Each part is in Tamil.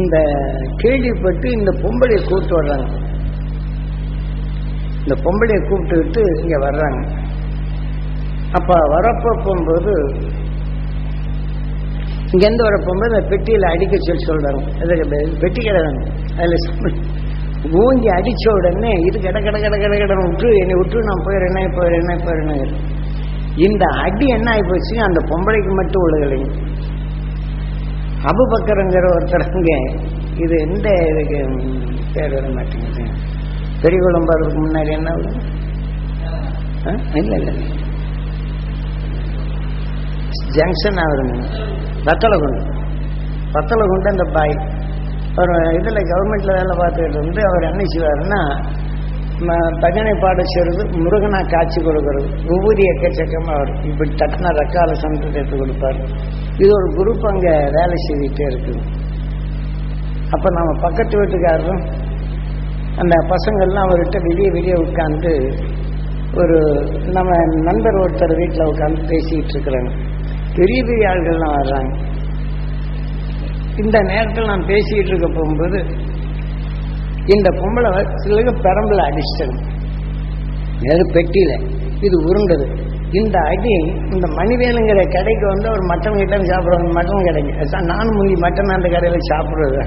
இந்த கேள்விப்பட்டு இந்த பொம்பளையை கூப்பிட்டு வர்றாங்க. இந்த பொம்பளையை கூப்பிட்டுக்கிட்டு இங்க வர்றாங்க. அப்ப வரப்போ போகும்போது இங்கேருந்து வர போகும்போது அந்த பெட்டியில் அடிக்க சொல்லி சொல்றாங்க. பெட்டி கிடறாங்க அதில் ஊங்கி அடிச்ச உடனே இது கட கட கட கட கிட விட்டு என்னை விட்டு நான் போயிடுறேன் போயிடுறேன் போயிடுறேன் இந்த அடி என்ன ஆகி போச்சு அந்த பொம்பளைக்கு மட்டும் விழுகலைங்க. அபுபக்கருங்கிற ஒருத்தரங்க இது எந்த இதுக்கு பேர் வர மாட்டேங்குது பெரியகுளம் முன்னாடி என்ன வரும்? ஆ? இல்ல இல்ல இல்ல. ஜங்ஷன் ஆகுதுங்க வத்தலகுண்டு வத்தலகுண்டு அந்த பாய் அவர் இதில் கவர்மெண்ட்டில் வேலை பார்த்துக்கிட்டு வந்து அவர் என்ன செய்வாருன்னா ம- பஜனை பாட செய்றது முருகனாக காட்சி கொடுக்கறது விபூதி எக்கச்சக்கமாக அவர் இப்படி தட்டின ரக்கால சமத்தை எடுத்து கொடுப்பார் இது ஒரு குரூப் அங்கே வேலை செய்துகிட்டே இருக்குது. அப்போ நம்ம பக்கத்து வீட்டுக்காரரும் அந்த பசங்கள்லாம் அவர்கிட்ட வெளியே வெளியே உட்காந்து ஒரு நம்ம நண்பர் ஒருத்தர் வீட்டில் உட்காந்து பேசிக்கிட்டு இருக்கிறாங்க. பெரிய பெரிய ஆள்கள்லாம் வர்றாங்க. இந்த நேரத்தில் நான் பேசிக்கிட்டு இருக்க போகும்போது இந்த பொம்பளை சிலருக்கு பெரம்புல அடிச்சிட்டது அது பெட்டியில இது உருண்டது. இந்த அடி இந்த மணிவேலுங்கிற கடைக்கு வந்து ஒரு மட்டன் கிட்ட சாப்பிடுவாங்க மட்டன் கடைக்கு. நானும் முந்தி மட்டன் அந்த கடையில் சாப்பிட்றது.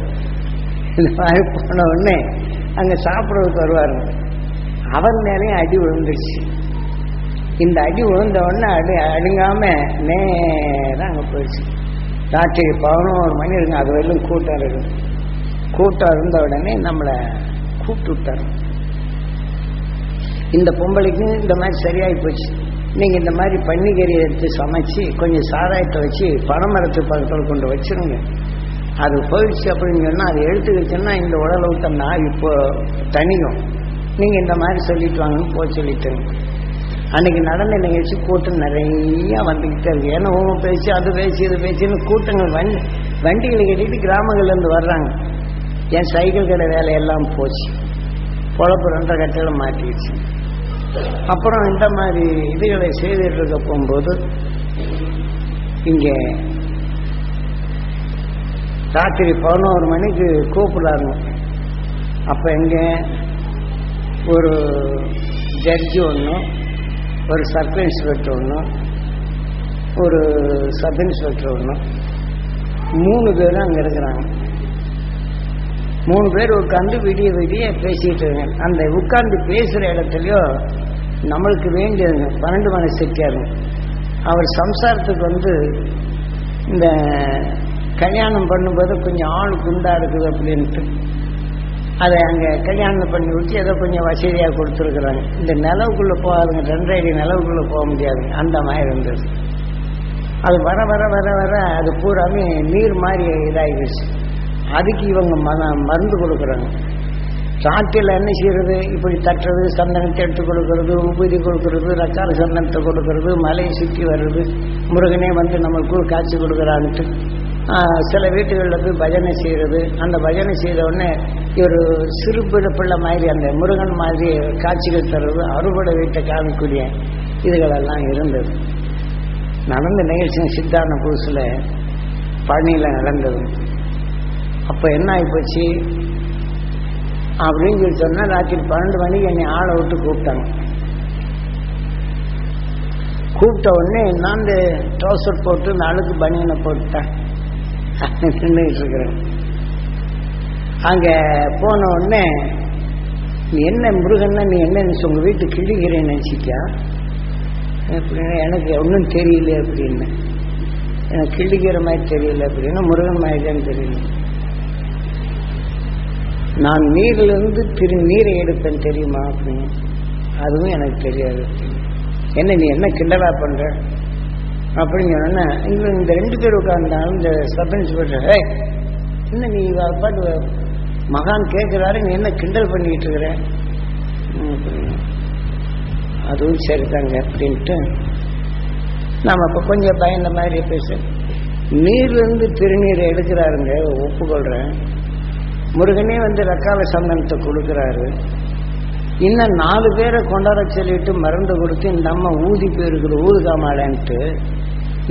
இந்த மாதிரி போன உடனே அங்கே சாப்பிட்றதுக்கு வருவாருங்க அவர் மேலேயும் அடி விழுந்துருச்சு. இந்த அடி விழுந்த உடனே அடி அடுங்காம நேரம் அங்கே போயிடுச்சு. ராத்திரி பதினோரு மணி இருக்குங்க அது வரையிலும் கூட்டம் இருக்கு. கூட்டம் இருந்த உடனே நம்மளை கூப்பிட்டு விட்டார். இந்த பொம்பளைக்கும் இந்த மாதிரி சரியாகி போச்சு. நீங்க இந்த மாதிரி பன்னிக்கறி எடுத்து சமைச்சு கொஞ்சம் சாராயத்தை வச்சு பனைமரத்து பக்கத்தில் கொண்டு வச்சிருங்க. அது போயிடுச்சு அப்படின்னு சொன்னா அது எடுத்துக்கிச்சுன்னா இந்த உடலை விட்டோம்னா நாய் இப்போ தனியும். நீங்க இந்த மாதிரி சொல்லிட்டு வாங்கன்னு போய் சொல்லிட்டுருங்க அன்னைக்கு நடந்த நிகழ்ச்சி கூட்டம் நிறைய வந்துக்கிட்டே இருக்கு. ஏன்னா ஊமை பேச்சு அது பேச்சு இது பேச்சுன்னு கூட்டங்கள் வண்டி வண்டிகளை கட்டிட்டு கிராமங்கள்ல இருந்து வர்றாங்க. என் சைக்கிள் கடை வேலையெல்லாம் போச்சு. பொழப்பு ரெண்டரை கட்டையில மாட்டிடுச்சு. அப்புறம் இந்த மாதிரி இதுகளை செய்துட்டு இருக்க போகும்போது இங்கே ராத்திரி பதினோரு மணிக்கு கூப்பிடுறாங்க அப்ப எங்க ஒரு ஜட்ஜி ஒன்று ஒரு சப் இன்ஸ்பெக்டர் ஒன்று ஒரு சப் இன்ஸ்பெக்டர் ஒன்று மூணு பேரும் அங்கே இருக்கிறாங்க. மூணு பேர் உட்காந்து விடிய விடிய பேசிட்டு இருக்காங்க. அந்த உட்காந்து பேசுற இடத்துலயோ நம்மளுக்கு வேண்டியதுங்க பன்னெண்டு மணி செட்டியாருங்க அவர் சம்சாரத்துக்கு வந்து இந்த கல்யாணம் பண்ணும்போது கொஞ்சம் ஆள் குண்டா இருக்குது அப்படின்ட்டு. அதை அங்கே கல்யாணம் பண்ணி வச்சு ஏதோ கொஞ்சம் வசதியாக கொடுத்துருக்குறாங்க. இந்த நிலவுக்குள்ளே போகாதுங்க ரெண்டரை அடி நிலவுக்குள்ளே போக முடியாதுங்க அந்த மாதிரி இருந்தது. அது வர வர வர வர அது பூராமே நீர் மாதிரி இதாகிடுச்சு அதுக்கு இவங்க மன மருந்து கொடுக்குறாங்க. சாட்டில் என்ன செய்யறது இப்படி தட்டுறது சந்தனத்தை எடுத்து கொடுக்கறது உபதி கொடுக்கறது ரக்கால சந்தனத்தை கொடுக்கறது மலையை சுற்றி வர்றது முருகனே வந்து நம்மளுக்கு காட்சி கொடுக்குறான்ட்டு. சில வீட்டுகளில் போய் பஜனை செய்யறது அந்த பஜனை செய்த உடனே ஒரு சிறு பிள்ளை மாதிரி அந்த முருகன் மாதிரி காட்சிகள் தர்றது அறுபடை வீட்டை காணக்கூடிய இதுகளெல்லாம் இருந்தது. நடந்த நிகழ்ச்சி சித்தான புதுசில் பழனியில் நடந்தது. அப்போ என்ன ஆகிப்போச்சு அப்படின்னு சொல்லி சொன்னா ராத்திரி பன்னெண்டு மணிக்கு என்னை ஆளை விட்டு கூப்பிட்டாங்க. கூப்பிட்ட உடனே நான் இந்த ட்ரௌசர் போட்டு இந்த அழுக்கு பனியனை போட்டுட்டேன். நின்றுட்டு இருக்கிறேன். அங்க போன உடனே நீ என்ன முருகன்னா நீ என்ன நினைச்சு உங்க வீட்டு கிழிக்கிறேன்னு நினைச்சிட்டியா? அப்படின்னு எனக்கு ஒன்றும் தெரியல அப்படின்னு. எனக்கு கிழிக்கிற மாதிரி தெரியல அப்படின்னா முருகன் மாதிரி தான் தெரியல நான் நீரிலிருந்து திரு நீரை எடுப்பேன் தெரியுமா? அப்படின்னு அதுவும் எனக்கு தெரியாது. என்ன நீ என்ன கிண்டலா பண்ற? அப்படின்னு சொன்னா இந்த ரெண்டு பேர் உட்கார்ந்தாலும் இந்த சப் இன்ஸ்பெக்டர் "ஏய், என்ன நீ பாட்டு மகான் கேட்கிறாரு நீ என்ன கிண்டல் பண்ணிட்டு இருக்கிற? ம், அப்படின்னு. அதுவும் சரிதாங்க அப்படின்ட்டு நாம இப்ப கொஞ்சம் பயந்த மாதிரி பேச. நீர்லேருந்து திருநீரை எடுக்கிறாருங்க ஒப்புக்கொள்றேன். முருகனே வந்து ரக்கால சந்தனத்தை கொடுக்குறாரு. இன்னும் நாலு பேரை கொண்டாட சொல்லிட்டு மருந்து கொடுத்து இந்த அம்மா ஊதி போயிருக்கிற ஊதுகாமாலன்ட்டு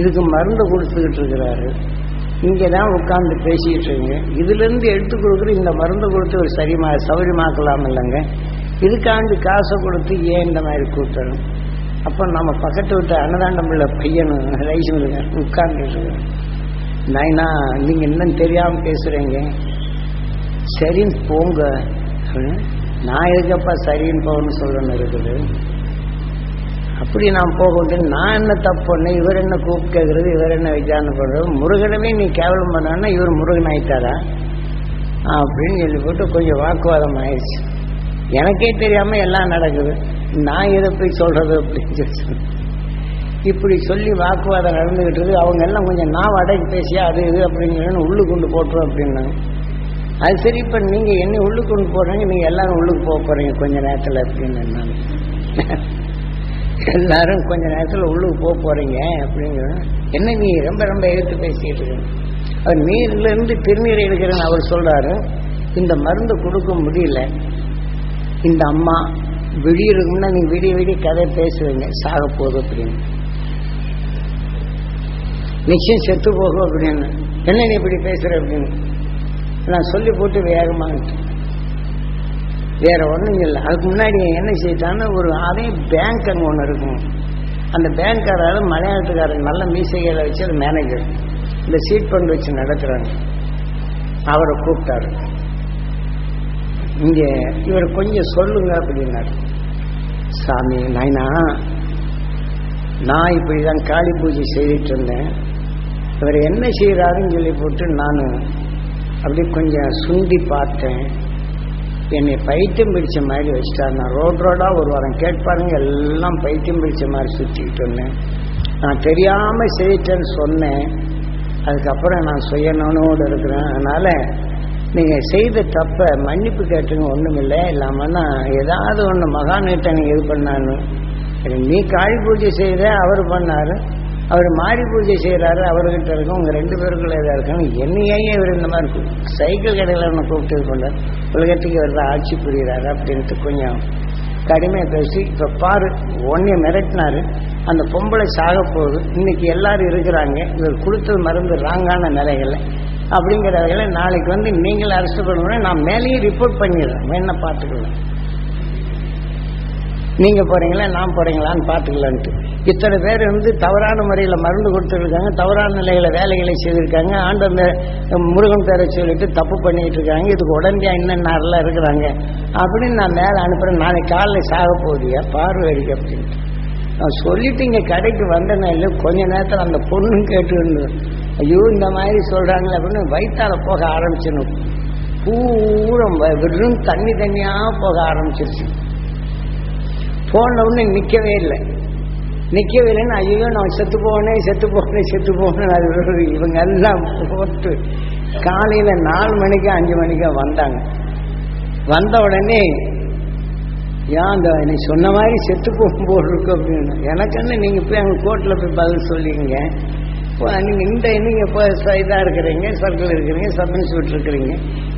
இதுக்கு மருந்து கொடுத்துக்கிட்டு இருக்கிறாரு. இங்கே தான் உட்காந்து பேசிக்கிட்டு இருக்கீங்க இதுலேருந்து எடுத்து கொடுக்குற இந்த மருந்து கொடுத்து ஒரு சரிமா சௌரியமாக்கலாம் இல்லைங்க இதுக்காண்டு காசை கொடுத்து ஏன் இந்த மாதிரி கூட்டணும் அப்போ நம்ம பக்கத்து விட்டு அன்னதாண்டம் உள்ள பையனும் உட்காந்துட்டு உட்கார்ந்துட்டு நைனா நீங்கள் இன்னும் தெரியாமல் பேசுகிறீங்க சரின்னு போங்க. நான் எதுக்கப்பா சரின்னு போகணும்னு சொல்லணும் இருக்குது? அப்படி நான் போக முடியும் நான் என்ன தப்பு பண்ணேன்? இவர் என்ன கூப்பிட்டு கேட்கறது இவர் என்ன விசாரணை பண்ணுறது முருகனவே நீ கேவலம் பண்ணான்னா இவர் முருகன் ஆயிட்டாரா? அப்படின்னு சொல்லி போட்டு கொஞ்சம் வாக்குவாதம் ஆயிடுச்சு. எனக்கே தெரியாம எல்லாம் நடக்குது. நான் எதை போய் சொல்றது அப்படின்னு சொல்லி இப்படி சொல்லி வாக்குவாதம் நடந்துகிட்டு இருக்கு அவங்க எல்லாம் கொஞ்சம் நான் அடக்கி பேசியா அது இது அப்படிங்கிறன்னு உள்ளு கொண்டு போட்டுரும் அப்படின்னாங்க. அது சரி இப்ப நீங்க என்ன உள்ளுக்கு கொண்டு போறீங்க நீங்க எல்லாரும் உள்ளுக்கு போக போறீங்க. கொஞ்ச நேரத்துல அப்படின்னு எல்லாரும் கொஞ்ச நேரத்துல உள்ளுக்கு போக போறீங்க அப்படின்னு என்ன நீ ரொம்ப ரொம்ப எடுத்து பேசிட்டு இருக்க? அவர் நீர்ல இருந்து திருநீர் எடுக்கிறேன்னு அவர் சொல்றாரு. இந்த மருந்து கொடுக்க முடியல. இந்த அம்மா விடியிருக்கும்னா நீங்கள் விடிய விடிய கதை பேசுவீங்க சாக போகுது அப்படின்னு. நிச்சயம் செத்து போகும் அப்படின்னு. என்ன நீ இப்படி பேசுற? அப்படின்னு. நான் சொல்லி போட்டு வேகமாக வேற ஒன்றும் இல்லை அதுக்கு முன்னாடி என்ன செய்தான்னு ஒரு அதே பேங்க் அங்கே ஒன்று இருக்கும். அந்த பேங்க்காரால மலையாளத்துக்காரன் நல்ல மீசைகளை வச்சு அது மேனேஜர் இந்த சீட் ஃபண்ட் வச்சு நடத்துறாங்க அவரை கூப்பிட்டாரு. இங்கே இவர் கொஞ்சம் சொல்லுங்க அப்படின்னாரு. சாமி நாயனா நான் இப்படி தான் காளி பூஜை செய்துட்டு இருந்தேன். இவர் என்ன செய்கிறாருன்னு சொல்லி போட்டு நான் அப்படி கொஞ்சம் சுண்டி பார்த்தேன். என்னை பைத்தியம் பிடிச்ச மாதிரி வச்சுட்டார். நான் ரோட் ரோடா ஒரு வாரம் கேட்பாருங்க எல்லாம் பைத்தியம் பிடிச்ச மாதிரி சுற்றிக்கிட்டு இருந்தேன். நான் தெரியாம செய்யிட்டேன்னு சொன்னேன். அதுக்கப்புறம் நான் சுயநனோடு இருக்கிறேன். அதனால நீங்க செய்த தப்ப மன்னிப்பு கேட்டுங்க ஒண்ணுமில்லை. இல்லாமன்னா ஏதாவது ஒண்ணு மகான்கிட்ட நீங்க இது பண்ணான்னு சரி, நீ காளி பூஜை செய்த அவர் பண்ணாரு. அவர் மாறி பூஜை செய்யறாரு அவர்கிட்ட இருக்கும் உங்க ரெண்டு பேருக்குள்ள இதாக இருக்கணும் என்னையே இவர் இந்த மாதிரி இருக்கும் சைக்கிள் கடையில் ஒன்று கூப்பிட்டு இது உலகத்துக்கு இவர் தான் ஆட்சி புரிகிறாரு அப்படின்ட்டு கொஞ்சம் கடுமையாக பேசி இப்போ பாரு ஒன்னே மிரட்டினாரு அந்த பொம்பளை சாக போகுது இன்னைக்கு எல்லாரும் இருக்கிறாங்க இவர் கொடுத்தது மருந்து ராங்கான நிலைகளில் அப்படிங்கிற நாளைக்கு வந்து நீங்கள் அரசு பண்ணணும் நான் மேலேயே ரிப்போர்ட் பண்ணிடுறேன். என்ன பார்த்துக்கலாம் நீங்க போறீங்களா நான் போறீங்களான்னு பார்த்துக்கலான்ட்டு. இத்தனை பேர் வந்து தவறான முறையில் மருந்து கொடுத்துருக்காங்க தவறான நிலையில் வேலைகளை செய்திருக்காங்க. ஆண்ட முருகன் பேரை சொல்லிட்டு தப்பு பண்ணிட்டு இருக்காங்க இதுக்கு உடனே இன்னும் நாரெல்லாம் இருக்கிறாங்க? அப்படின்னு நான் மேலே அனுப்புகிறேன் நாளைக்கு காலைல சாக போகுதியா? பார்வை அடிக்க அப்படின்ட்டு. நான் சொல்லிட்டு இங்கே கடைக்கு வந்தேன்னா இல்லை கொஞ்ச நேரத்தில் அந்த பொண்ணும் கேட்டு ஐயோ இந்த மாதிரி சொல்கிறாங்களே அப்படின்னு வயிற்றால போக ஆரம்பிச்சிடணும் பூரம் வெறும் தண்ணி தண்ணியாக போக ஆரம்பிச்சிருச்சு. போன உடனே நிற்கவே இல்லை. நிற்கவில்லைன்னு ஐயோ நான் செத்து போனேன் செத்து போனேன் செத்து போனேன் அது இவங்க எல்லாம் போட்டு காலையில நாலு மணிக்கு அஞ்சு மணிக்கு வந்தாங்க. வந்த உடனே ஏன் அந்த நீ சொன்ன மாதிரி செத்து போகும் போல் இருக்கு அப்படின்னு. எனக்கு என்ன நீங்க போய் அங்க கோர்ட்ல போய் பதில் சொல்லிங்க இப்போ நீங்க இந்த நீங்க இப்போ இதா இருக்கிறீங்க சர்க்கிள் இருக்கிறீங்க சப் இன்ஸ்டியூட் இருக்கிறீங்க.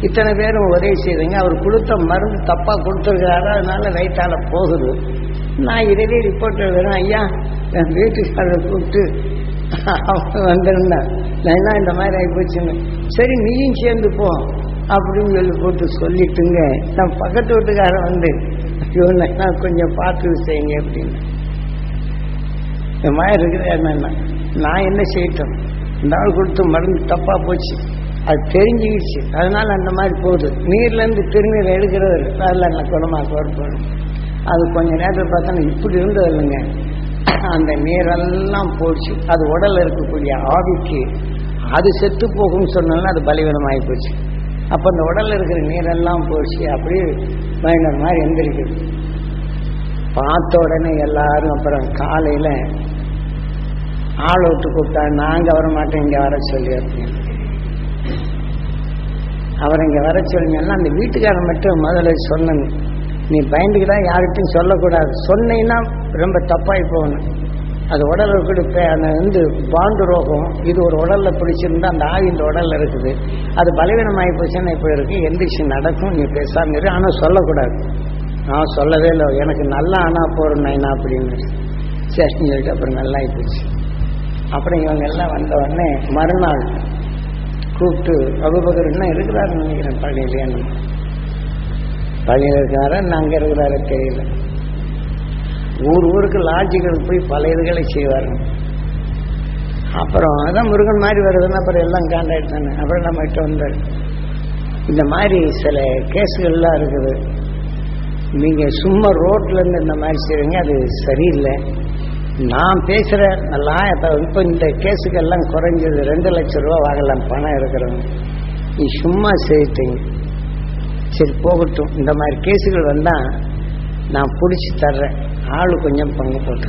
இத்தனை பேரும் ஒரே செய்றீங்க அவர் கொடுத்த மருந்து தப்பா கொடுத்துருக்காரு அதனால வயிற்றால போகுது. நான் இதே ரிப்போர்ட் எழுதுறேன். ஐயா என் வீட்டுக்காரரை கூப்பிட்டு அவங்க வந்திருந்தேன் நான் இந்த மாதிரி ஆகிப்போச்சுன்னு சரி நீயும் சேர்ந்து போ அப்படின்னு சொல்லி போட்டு சொல்லிட்டுங்க. நான் பக்கத்து வீட்டுக்காரன் வந்து ஐயோ நான் கொஞ்சம் பார்த்து செய்யுங்க அப்படின்னு. இந்த மாதிரி இருக்குது என்னென்ன நான் என்ன செய்யட்டும்? இந்த ஆள் கொடுத்து மருந்து தப்பா போச்சு. அது தெரிஞ்சுக்கிடுச்சு அதனால அந்த மாதிரி போகுது. நீர்லேருந்து திருநீர் எடுக்கிறவர். அதில் நான் குணமாக வரப்போம் அது கொஞ்ச நேரத்தில் பார்த்தோன்னா இப்படி இருந்தது இல்லைங்க அந்த நீரெல்லாம் போச்சு. அது உடல்ல இருக்கக்கூடிய ஆவிக்கு அது செத்து போகும்னு சொன்னாலும் அது பலவீனமாகி போச்சு. அப்போ அந்த உடல்ல இருக்கிற நீரெல்லாம் போச்சு. அப்படியே பயங்கர மாதிரி எந்திரிக்குது. பார்த்த உடனே எல்லாரும் அப்புறம் காலையில் ஆள் விட்டு கூப்பிட்டா நாங்கள் வர மாட்டோம் வர சொல்லி அப்படின்னு. அவர் இங்கே வர சொல்லுங்கன்னா அந்த வீட்டுக்காரன் மட்டும் முதல்ல சொன்னேன். நீ பயந்துக்கிட்டா யார்கிட்டையும் சொல்லக்கூடாது. சொன்னீங்கன்னா ரொம்ப தப்பாகி போகணும். அது உடல் கொடுப்ப அந்த வந்து பாண்டு ரோகம் இது ஒரு உடலில் பிடிச்சிருந்தா அந்த ஆவி இந்த உடலில் இருக்குது. அது பலவீனமாகி போச்சுன்னா இப்போ இருக்கு. எந்திரிச்சு நடக்கும் நீ பேசாமல் இரு. ஆனால் சொல்லக்கூடாது. நான் சொல்லவே இல்லை. எனக்கு நல்லா ஆனா போறேன் நைனா அப்படின்னு. சரின்னு சொல்லிட்டு அப்புறம் நல்லா ஆகிப்போச்சு அப்புறம் இவங்க எல்லாம் வந்த உடனே மறுநாள் கூப்பிட்டு அபுபக்கர் என்ன இருக்கிறாருன்னு நினைக்கிறேன். பள்ளியிலே பள்ளியில் இருக்கிறாரா நான் அங்கே இருக்கிறாரு தெரியல. ஊர் ஊருக்கு லாட்ஜுகள் போய் பல இதுகளை செய்வாருங்க அப்புறம் அதான் முருகன் மாதிரி வருதுன்னா அப்புறம் எல்லாம் காண்டாக்ட் தானே. அப்புறம் நம்ம கிட்ட வந்தார். இந்த மாதிரி சில கேஸுகள்லாம் இருக்குது. நீங்க சும்மா ரோட்லேருந்து இந்த மாதிரி செய்வீங்க அது சரியில்லை. நான் பேசுகிற நல்லா இப்போ இந்த கேஸுக்கெல்லாம் குறைஞ்சது ரெண்டு லட்சம் ரூபா வாங்கலாம் பணம் இருக்கிறவங்க. நீ சும்மா செய்யிட்டீங்க. சரி போகட்டும். இந்த மாதிரி கேஸுகள் வந்தா நான் பிடிச்சி தர்றேன். ஆளு கொஞ்சம் பங்கு போட்டு.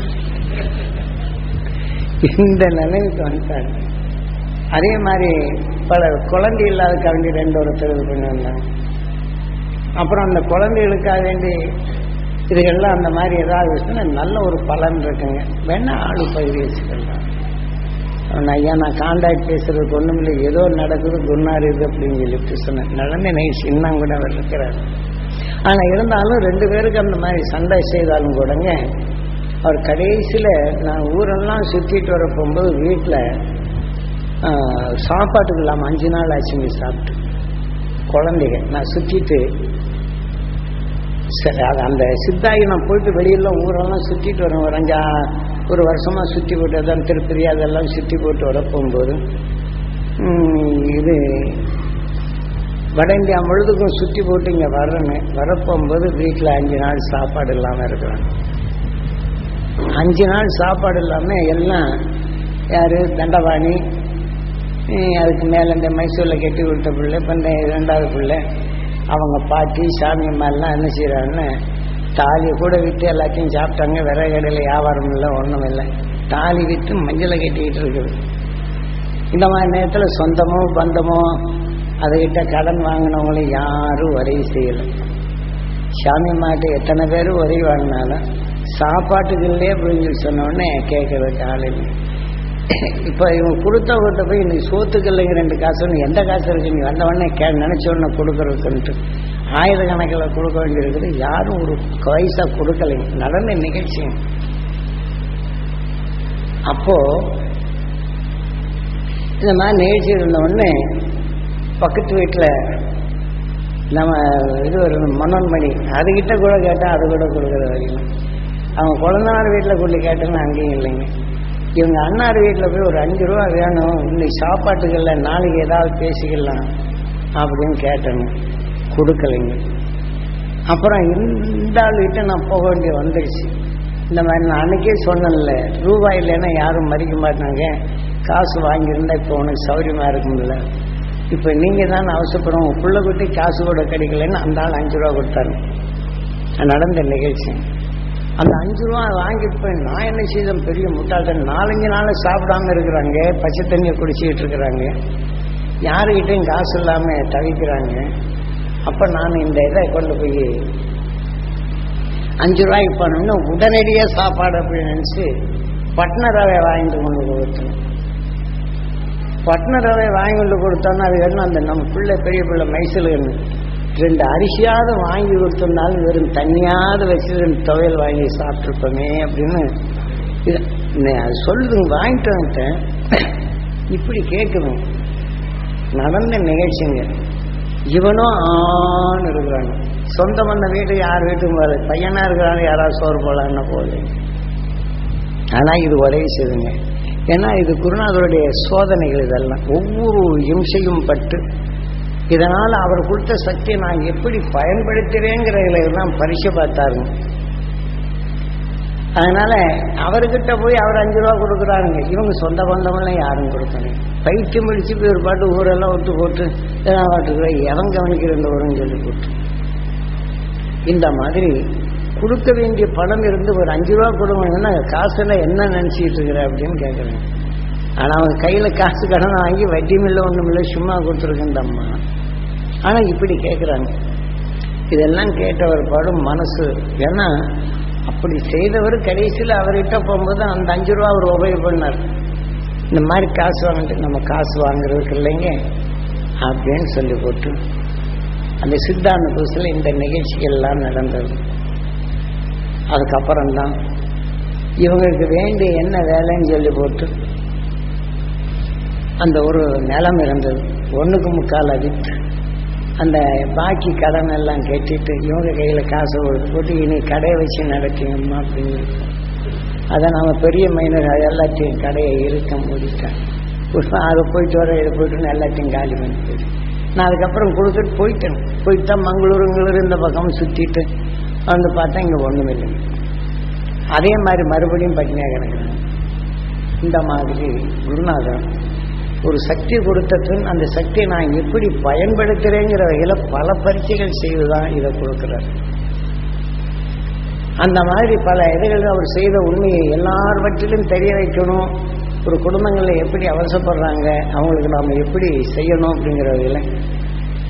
இந்த நிலைமைக்கு வந்துட்டாங்க அதே மாதிரி பல குழந்தை இல்லாததுக்காக வேண்டி ரெண்டு ஒருத்தர் இது பண்ணி வந்தாங்க. அப்புறம் அந்த குழந்தைகளுக்காக வேண்டி இதுகள்லாம் அந்த மாதிரி ஏதாவது வச்சுன்னா நல்ல ஒரு பலன் இருக்குங்க. வேணா ஆளு பயிர் வச்சுக்கலாம். ஐயா நான் காண்டாக்ட் பேசுறதுக்கு ஒன்றும் இல்லை. ஏதோ நடக்குது குன்னார் இது அப்படின்னு சொல்லிட்டு சொன்னேன். நடந்த நைட் இன்னும் கூட அவர் இருக்கிறார். ஆனால் இருந்தாலும் ரெண்டு பேருக்கு அந்த மாதிரி சண்டை செய்தாலும் கூடங்க அவர் கடைசியில் நான் ஊரெல்லாம் சுற்றிட்டு வர போகும்போது வீட்டில் சாப்பாட்டுக்கு இல்லாமல் அஞ்சு நாள் ஆச்சுங்க சாப்பிட்டு. குழந்தைங்க நான் சுற்றிட்டு சரி அது அந்த சித்தாகி நான் போயிட்டு வெளியெல்லாம் ஊரெல்லாம் சுற்றிட்டு வரேன் ஒரு அஞ்சா ஒரு வருஷமாக சுற்றி போட்டு அதான் திருப்பதி அதெல்லாம் சுற்றி போட்டு வர போகும்போது இது வட இந்தியா முழுதுக்கும் சுற்றி போட்டு இங்கே வர்றேன்னு வரப்போகும்போது வீட்டில் அஞ்சு நாள் சாப்பாடு இல்லாமல் இருக்கிறாங்க. அஞ்சு நாள் சாப்பாடு இல்லாமல் எல்லாம் யார்? தண்டபாணி அதுக்கு மேலே இந்த மைசூரில் கட்டி விட்ட பிள்ளை இப்போ இந்த ரெண்டாவது பிள்ளை அவங்க பாட்டி சாமி அம்மாலாம் என்ன செய்கிறாங்கன்னு தாலியை கூட விற்று எல்லாத்தையும் சாப்பிட்டாங்க. விறகு கடையில் வியாபாரம் இல்லை ஒன்றும் இல்லை. தாலி விற்று மஞ்சளை கட்டிக்கிட்டு இருக்குது. இந்த மாதிரி நேரத்தில் சொந்தமோ பந்தமோ அதுகிட்ட கடன் வாங்கினவங்களும் யாரும் உதவி செய்யலை. சாமி மாட்டு எத்தனை பேர் உதவி வாங்கினாலும் சாப்பாட்டுக்கு இல்லையே அப்படின்னு சொல்லி சொன்னோடனே கேட்கறதுக்கு ஆள் இல்லை. இப்போ இவங்க கொடுத்தவர்கிட்ட போய் இன்னைக்கு சோத்துக்கு இல்லைங்க ரெண்டு காசு எந்த காசு இருக்கு? நீ வந்தவொடனே கே நினச்ச உடனே கொடுக்கறதுக்குன்ட்டு ஆயிரக்கணக்கில் கொடுக்க வேண்டியிருக்குது. யாரும் ஒரு பைசா கொடுக்கலை. நடந்த நிகழ்ச்சி. அப்போ இந்த மாதிரி நிகழ்ச்சி இருந்தவுடனே பக்கத்து வீட்டில் நம்ம இது ஒரு மனோன்மணி அதுகிட்ட கூட கேட்டால் அது கூட கொடுக்குற வரைக்கும் அவங்க குழந்தைனார் வீட்டில் கொண்டு கேட்டேன்னு அங்கேயும் இல்லைங்க. இவங்க அண்ணார் வீட்டில் போய் ஒரு அஞ்சு ரூபா வேணும். இன்னைக்கு சாப்பாட்டுக்கல்ல நாளைக்கு ஏதாவது பேசிக்கலாம் அப்படின்னு கேட்டேங்க. கொடுக்கலைங்க. அப்புறம் இந்த ஆளுகிட்ட நான் போக வேண்டிய வந்துடுச்சு இந்த மாதிரி நான் அன்னைக்கே சொன்னேன்ல ரூபாய் இல்லைன்னா யாரும் மறிக்க மாட்டாங்க. காசு வாங்கியிருந்தா இப்போ உனக்கு சௌரியமாக இருக்கும்ல. இப்போ நீங்கள் தான் அவசரப்படும் உங்கள் பிள்ளை குட்டி காசு கூட கிடைக்கலன்னு அந்த ஆள் அஞ்சு ரூபா கொடுத்தாரு. நடந்த நிகழ்ச்சி. அந்த அஞ்சு ரூபா வாங்கிட்டு போய் நான் என்ன செய்தேன்? பெரிய முட்டாள்தான் நாலஞ்சு நாள் சாப்பிடாம இருக்கிறாங்க. பச்சை தண்ணியை குடிச்சிக்கிட்டு இருக்கிறாங்க. யாருக்கிட்டையும் காசு இல்லாமல் தவிக்கிறாங்க. அப்போ நான் இந்த இதை கொண்டு போய் அஞ்சு ரூபாய்க்கு போனோம்னா உடனடியாக சாப்பாடு அப்படின்னு நினச்சி பட்ன ரவை வாங்கிட்டு கொண்டு கொடுத்தோம் பட்ன ரவை வாங்கி கொண்டு கொடுத்தோன்னா அது வேணும் அந்த நம்ம பிள்ளை பெரிய பிள்ளை மைசூலுன்னு ரெண்டு அரிசியாவது வாங்கி கொடுத்திருந்தாலும் வெறும் தண்ணியாவது வச்சு ரெண்டு துவையல் வாங்கி சாப்பிட்ருப்போமே அப்படின்னு இது அது சொல்லுதுங்க வாங்கிட்டு வந்துட்டேன். இப்படி கேட்குதுங்க நடந்த நிகழ்ச்சிங்க. இவனும் ஆண் இருக்கிறாங்க. சொந்த பண்ண வீட்டு யார் வீட்டுக்கும் போல பையனா இருக்கிறாங்க யாராவது சோறு போலான்னு போகுது ஆனா இது உதவி செய்துங்க ஏன்னா இது குருநாதருடைய சோதனைகள் இதெல்லாம். ஒவ்வொரு இம்சையும் பட்டு இதனால் அவர் கொடுத்த சக்தியை நான் எப்படி பயன்படுத்துறேங்கிறதுல தான் பரிசு பார்த்தாருங்க. அதனால அவர்கிட்ட போய் அவர் அஞ்சு ரூபா கொடுக்குறாருங்க. இவங்க சொந்த பந்தமெல்லாம் யாரும் கொடுக்கணும் பயிற்சி முடிச்சு போய் ஒரு பாட்டு ஊரெல்லாம் விட்டு போட்டு இதெல்லாம் எவன் கவனிக்கிற வரும்னு சொல்லி போட்டு இந்த மாதிரி கொடுக்க வேண்டிய பணம் இருந்து ஒரு அஞ்சு ரூபா கொடுங்கன்னா காசுல என்ன நினைச்சிட்டு இருக்கிற அப்படின்னு கேட்குறேன் ஆனா அவங்க கையில காசு கடன் வாங்கி வட்டியும் இல்லை ஒன்றும் இல்லை சும்மா கொடுத்துருக்கு அம்மா ஆனா இப்படி கேட்குறாங்க இதெல்லாம் கேட்டவர் பாடும் மனசு. ஏன்னா அப்படி செய்தவர் கடைசியில் அவர்கிட்ட போகும்போது அந்த அஞ்சு ரூபா அவர் உபயோகம் பண்ணார். இந்த மாதிரி காசு வாங்கிட்டு நம்ம காசு வாங்குறதுக்கு இல்லைங்க. அப்படின்னு சொல்லி போட்டு அந்த சித்தாந்த புதுசில் இந்த நிகழ்ச்சிகள்லாம் நடந்தது. அதுக்கப்புறம்தான் இவங்களுக்கு வேண்டிய என்ன வேலைன்னு சொல்லி போட்டு அந்த ஒரு நிலம் இருந்தது. ஒன்றுக்கு முக்கால் விற்று அந்த பாக்கி கடன் எல்லாம் கட்டிட்டு இவங்க கையில் காசு போட்டு இனி கடையை வச்சு நடக்கணுமா அப்படின்னு. அதை நம்ம பெரிய மைனர் எல்லாத்தையும் கடையை இருக்க மூடிட்டேன் புஷ்பம் அதை போயிட்டு வர இதை போயிட்டு எல்லாத்தையும் காலி பண்ணிட்டு. நான் அதுக்கப்புறம் கொடுத்துட்டு போயிட்டேன். போயிட்டு தான் மங்களூருங்களூர் இந்த பக்கம் சுற்றிட்டு வந்து பார்த்தா இங்கே ஒன்றுமில்லை அதே மாதிரி மறுபடியும் பட்டினியாக கிடக்குறேன் இந்த மாதிரி குருநாதன் ஒரு சக்தி கொடுத்ததுன்னு அந்த சக்தியை நான் எப்படி பயன்படுத்துகிறேங்கிற வகையில் பல பரீட்சைகள் செய்து தான் இதை கொடுக்குறார். அந்த மாதிரி பல இதுகள் அவர் செய்த உண்மையை எல்லார்வற்றிலும் தெரிய வைக்கணும். ஒரு குடும்பங்களில் எப்படி அவசரப்படுறாங்க அவங்களுக்கு நாம் எப்படி செய்யணும் அப்படிங்கிறதில் வகையில்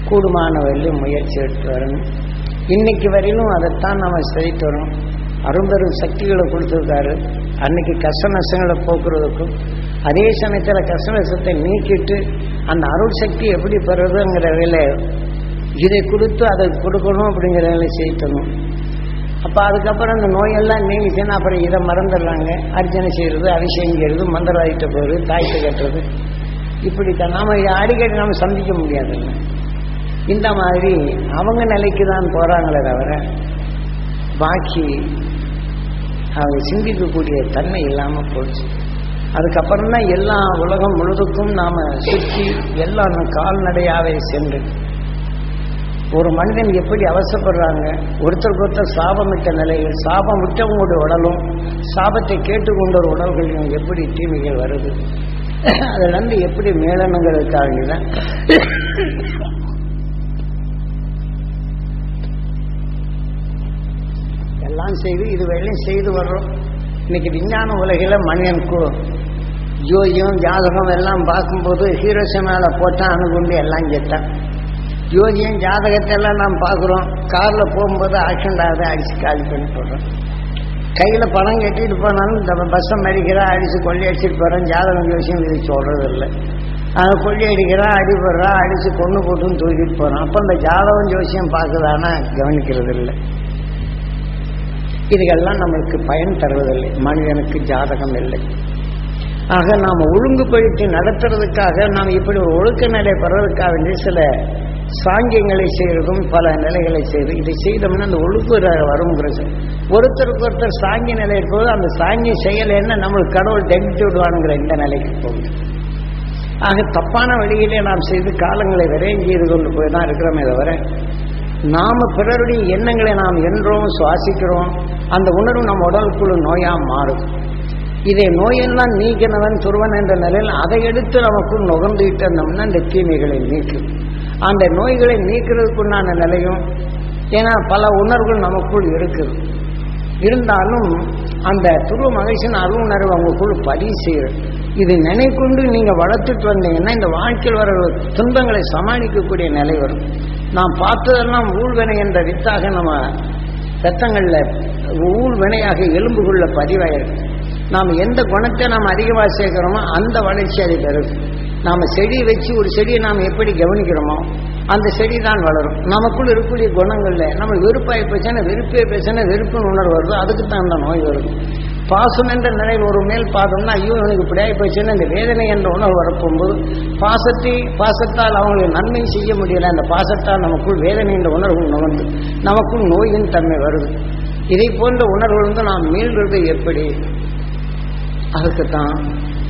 கூடுமான வரையிலும் முயற்சி எடுத்து வரணும். இன்னைக்கு வரையிலும் அதைத்தான் நம்ம செய்து வரோம். அரும்பெரும் சக்திகளை கொடுத்துருக்காரு. அன்னைக்கு கஷ்ட நஷ்டங்களை போக்குறதுக்கும் அதே சமயத்தில் கஷ்ட நஷ்டத்தை நீக்கிட்டு அந்த அருள் சக்தி எப்படி பெறுறதுங்கிற வேலை இதை கொடுத்து அதை கொடுக்கணும் அப்படிங்கிற வேலை செய்யணும் அப்போ அதுக்கப்புறம் அந்த நோயெல்லாம் நீங்கிச்சுன்னா அப்புறம் இதை மறந்துடுறாங்க. அர்ச்சனை செய்கிறது அபிஷேகம் மந்திராயிட்ட போகிறது தாய்த்து கட்டுறது. இப்படித்தான். நாம அடிக்கடி நாம் சந்திக்க முடியாதுல்ல இந்த மாதிரி அவங்க நிலைக்கு தான் போகிறாங்களே தவிர பாக்கி அவங்க சிந்திக்கக்கூடிய தன்மை இல்லாமல் போச்சு. அதுக்கப்புறம் தான் எல்லா உலகம் முழுதுக்கும் நாம் சுற்றி எல்லா கால்நடையாவே சென்று ஒரு மனிதன் எப்படி அவசப்படுறாங்க? ஒருத்தருக்கு ஒருத்தர் சாபமிட்ட நிலையில் சாபம் விட்டவங்களுடைய உடலும் சாபத்தை கேட்டுக்கொண்ட ஒரு உடல்களையும் எப்படி தீமைகள் வருது? அதிலிருந்து எப்படி மேலணுங்கிறதுக்காக தான் எல்லாம் செய்து இது வேலையும் செய்து வர்றோம். இன்னைக்கு விஞ்ஞான உலகில மனிதனுக்கு ஜோதியம் ஜாதகம் எல்லாம் பார்க்கும்போது ஹீரோசனால போட்டான் அணுகுண்டு எல்லாம் கேட்டான். ஜோதியம் ஜாதகத்தை எல்லாம் நாம் பார்க்குறோம். காரில் போகும்போது ஆக்சிடென்ட் ஆகுது அடிச்சு காலி பண்ணி போடுறோம். கையில் பணம் கட்டிட்டு போனாலும் இந்த பஸ்ஸை மறிக்கிறா அடிச்சு கொள்ளி அடிச்சுட்டு போகிறோம் ஜாதகம் ஜோசியம் இது சொல்கிறது இல்லை அதை கொள்ளி அடிக்கிறா அடிபடுறா அடித்து கொண்டு போட்டுன்னு தூக்கிட்டு போகிறான் அப்போ இந்த ஜாதகம் ஜோசியம் பார்க்குதானா? கவனிக்கிறது இல்லை இதுகெல்லாம் நம்மளுக்கு பயன் தருவதில்லை. மனிதனுக்கு ஜாதகம் இல்லை. ஆக நாம் ஒழுங்குபடுத்தி நடத்துறதுக்காக நாம் இப்படி ஒரு ஒழுக்க நிலை பெறதுக்காக வேண்டிய சில சாங்கியங்களை செய்யறதும் பல நிலைகளை செய்து இதை செய்தோம்னா அந்த ஒழுங்கு வருங்கிறது ஒருத்தருக்கு ஒருத்தர் சாங்கிய நிலை போது அந்த சாங்கிய செயல் என்ன நம்மளுக்கு கடவுள் டெபிட் விடுவானுங்கிற இந்த நிலைக்கு போகுது. ஆக தப்பான வழியிலே நாம் செய்து காலங்களை விரையும் செய்து கொண்டு போய் தான் இருக்கிறோமே தவிர நாம பிறருடைய எண்ணங்களை நாம் என்றோம் சுவாசிக்கிறோம் அந்த உணர்வு நம்ம உடலுக்குள்ள நோயா மாறும். இதை நோயெல்லாம் நீக்கினவன் துருவன் என்ற நிலையில் அதை எடுத்து நமக்குள் நுகர்ந்துகிட்டு இருந்தோம்னா இந்த தீமைகளை நீக்கும். அந்த நோய்களை நீக்கிறதுக்குண்டான நிலையும் ஏன்னா பல உணர்வுகள் நமக்குள் இருக்குது. இருந்தாலும் அந்த துருவ மகிழ்ச்சியின் அருணர்வு அவங்களுக்குள் பதிவு செய்யும் இது நினைக்கொண்டு நீங்கள் வளர்த்துட்டு வந்தீங்கன்னா இந்த வாழ்க்கையில் வர துன்பங்களை சமாளிக்கக்கூடிய நிலை வரும். நாம் பார்த்ததெல்லாம் ஊழ்வினை என்ற வித்தாக நம்ம ரத்தங்கள்ல ஊழ்வினையாக எலும்புகளில் பதிவாயிருக்கு. நாம் எந்த குணத்தை நாம் அதிகமாக சேர்க்கிறோமோ அந்த வளர்ச்சி அது பெறுது நாம் செடி வச்சு ஒரு செடியை நாம் எப்படி கவனிக்கிறோமோ அந்த செடி தான் வளரும். நமக்குள் இருக்கக்கூடிய குணங்கள்ல நம்ம வெறுப்பாய் பேசினா வெறுப்பே பேசினா வெறுப்புன்னு உணர்வு வருது. அதுக்கு தான் அந்த நோய் வருது. பாசம் என்ற நிலையில் ஒரு மேல் பார்த்தோம்னா ஐயோ எனக்கு இப்படியாகி போச்சுன்னா இந்த வேதனை என்ற உணர்வு வரப்போகும்போது பாசத்தை பாசத்தால் அவங்களுக்கு நன்மை செய்ய முடியல. அந்த பாசத்தால் நமக்குள் வேதனை என்ற உணர்வு நுகர்ந்து நமக்குள் நோயின் தன்மை வருது. இதை போன்ற உணர்வு வந்து நாம் மீள்றது எப்படி? அதுக்குத்தான்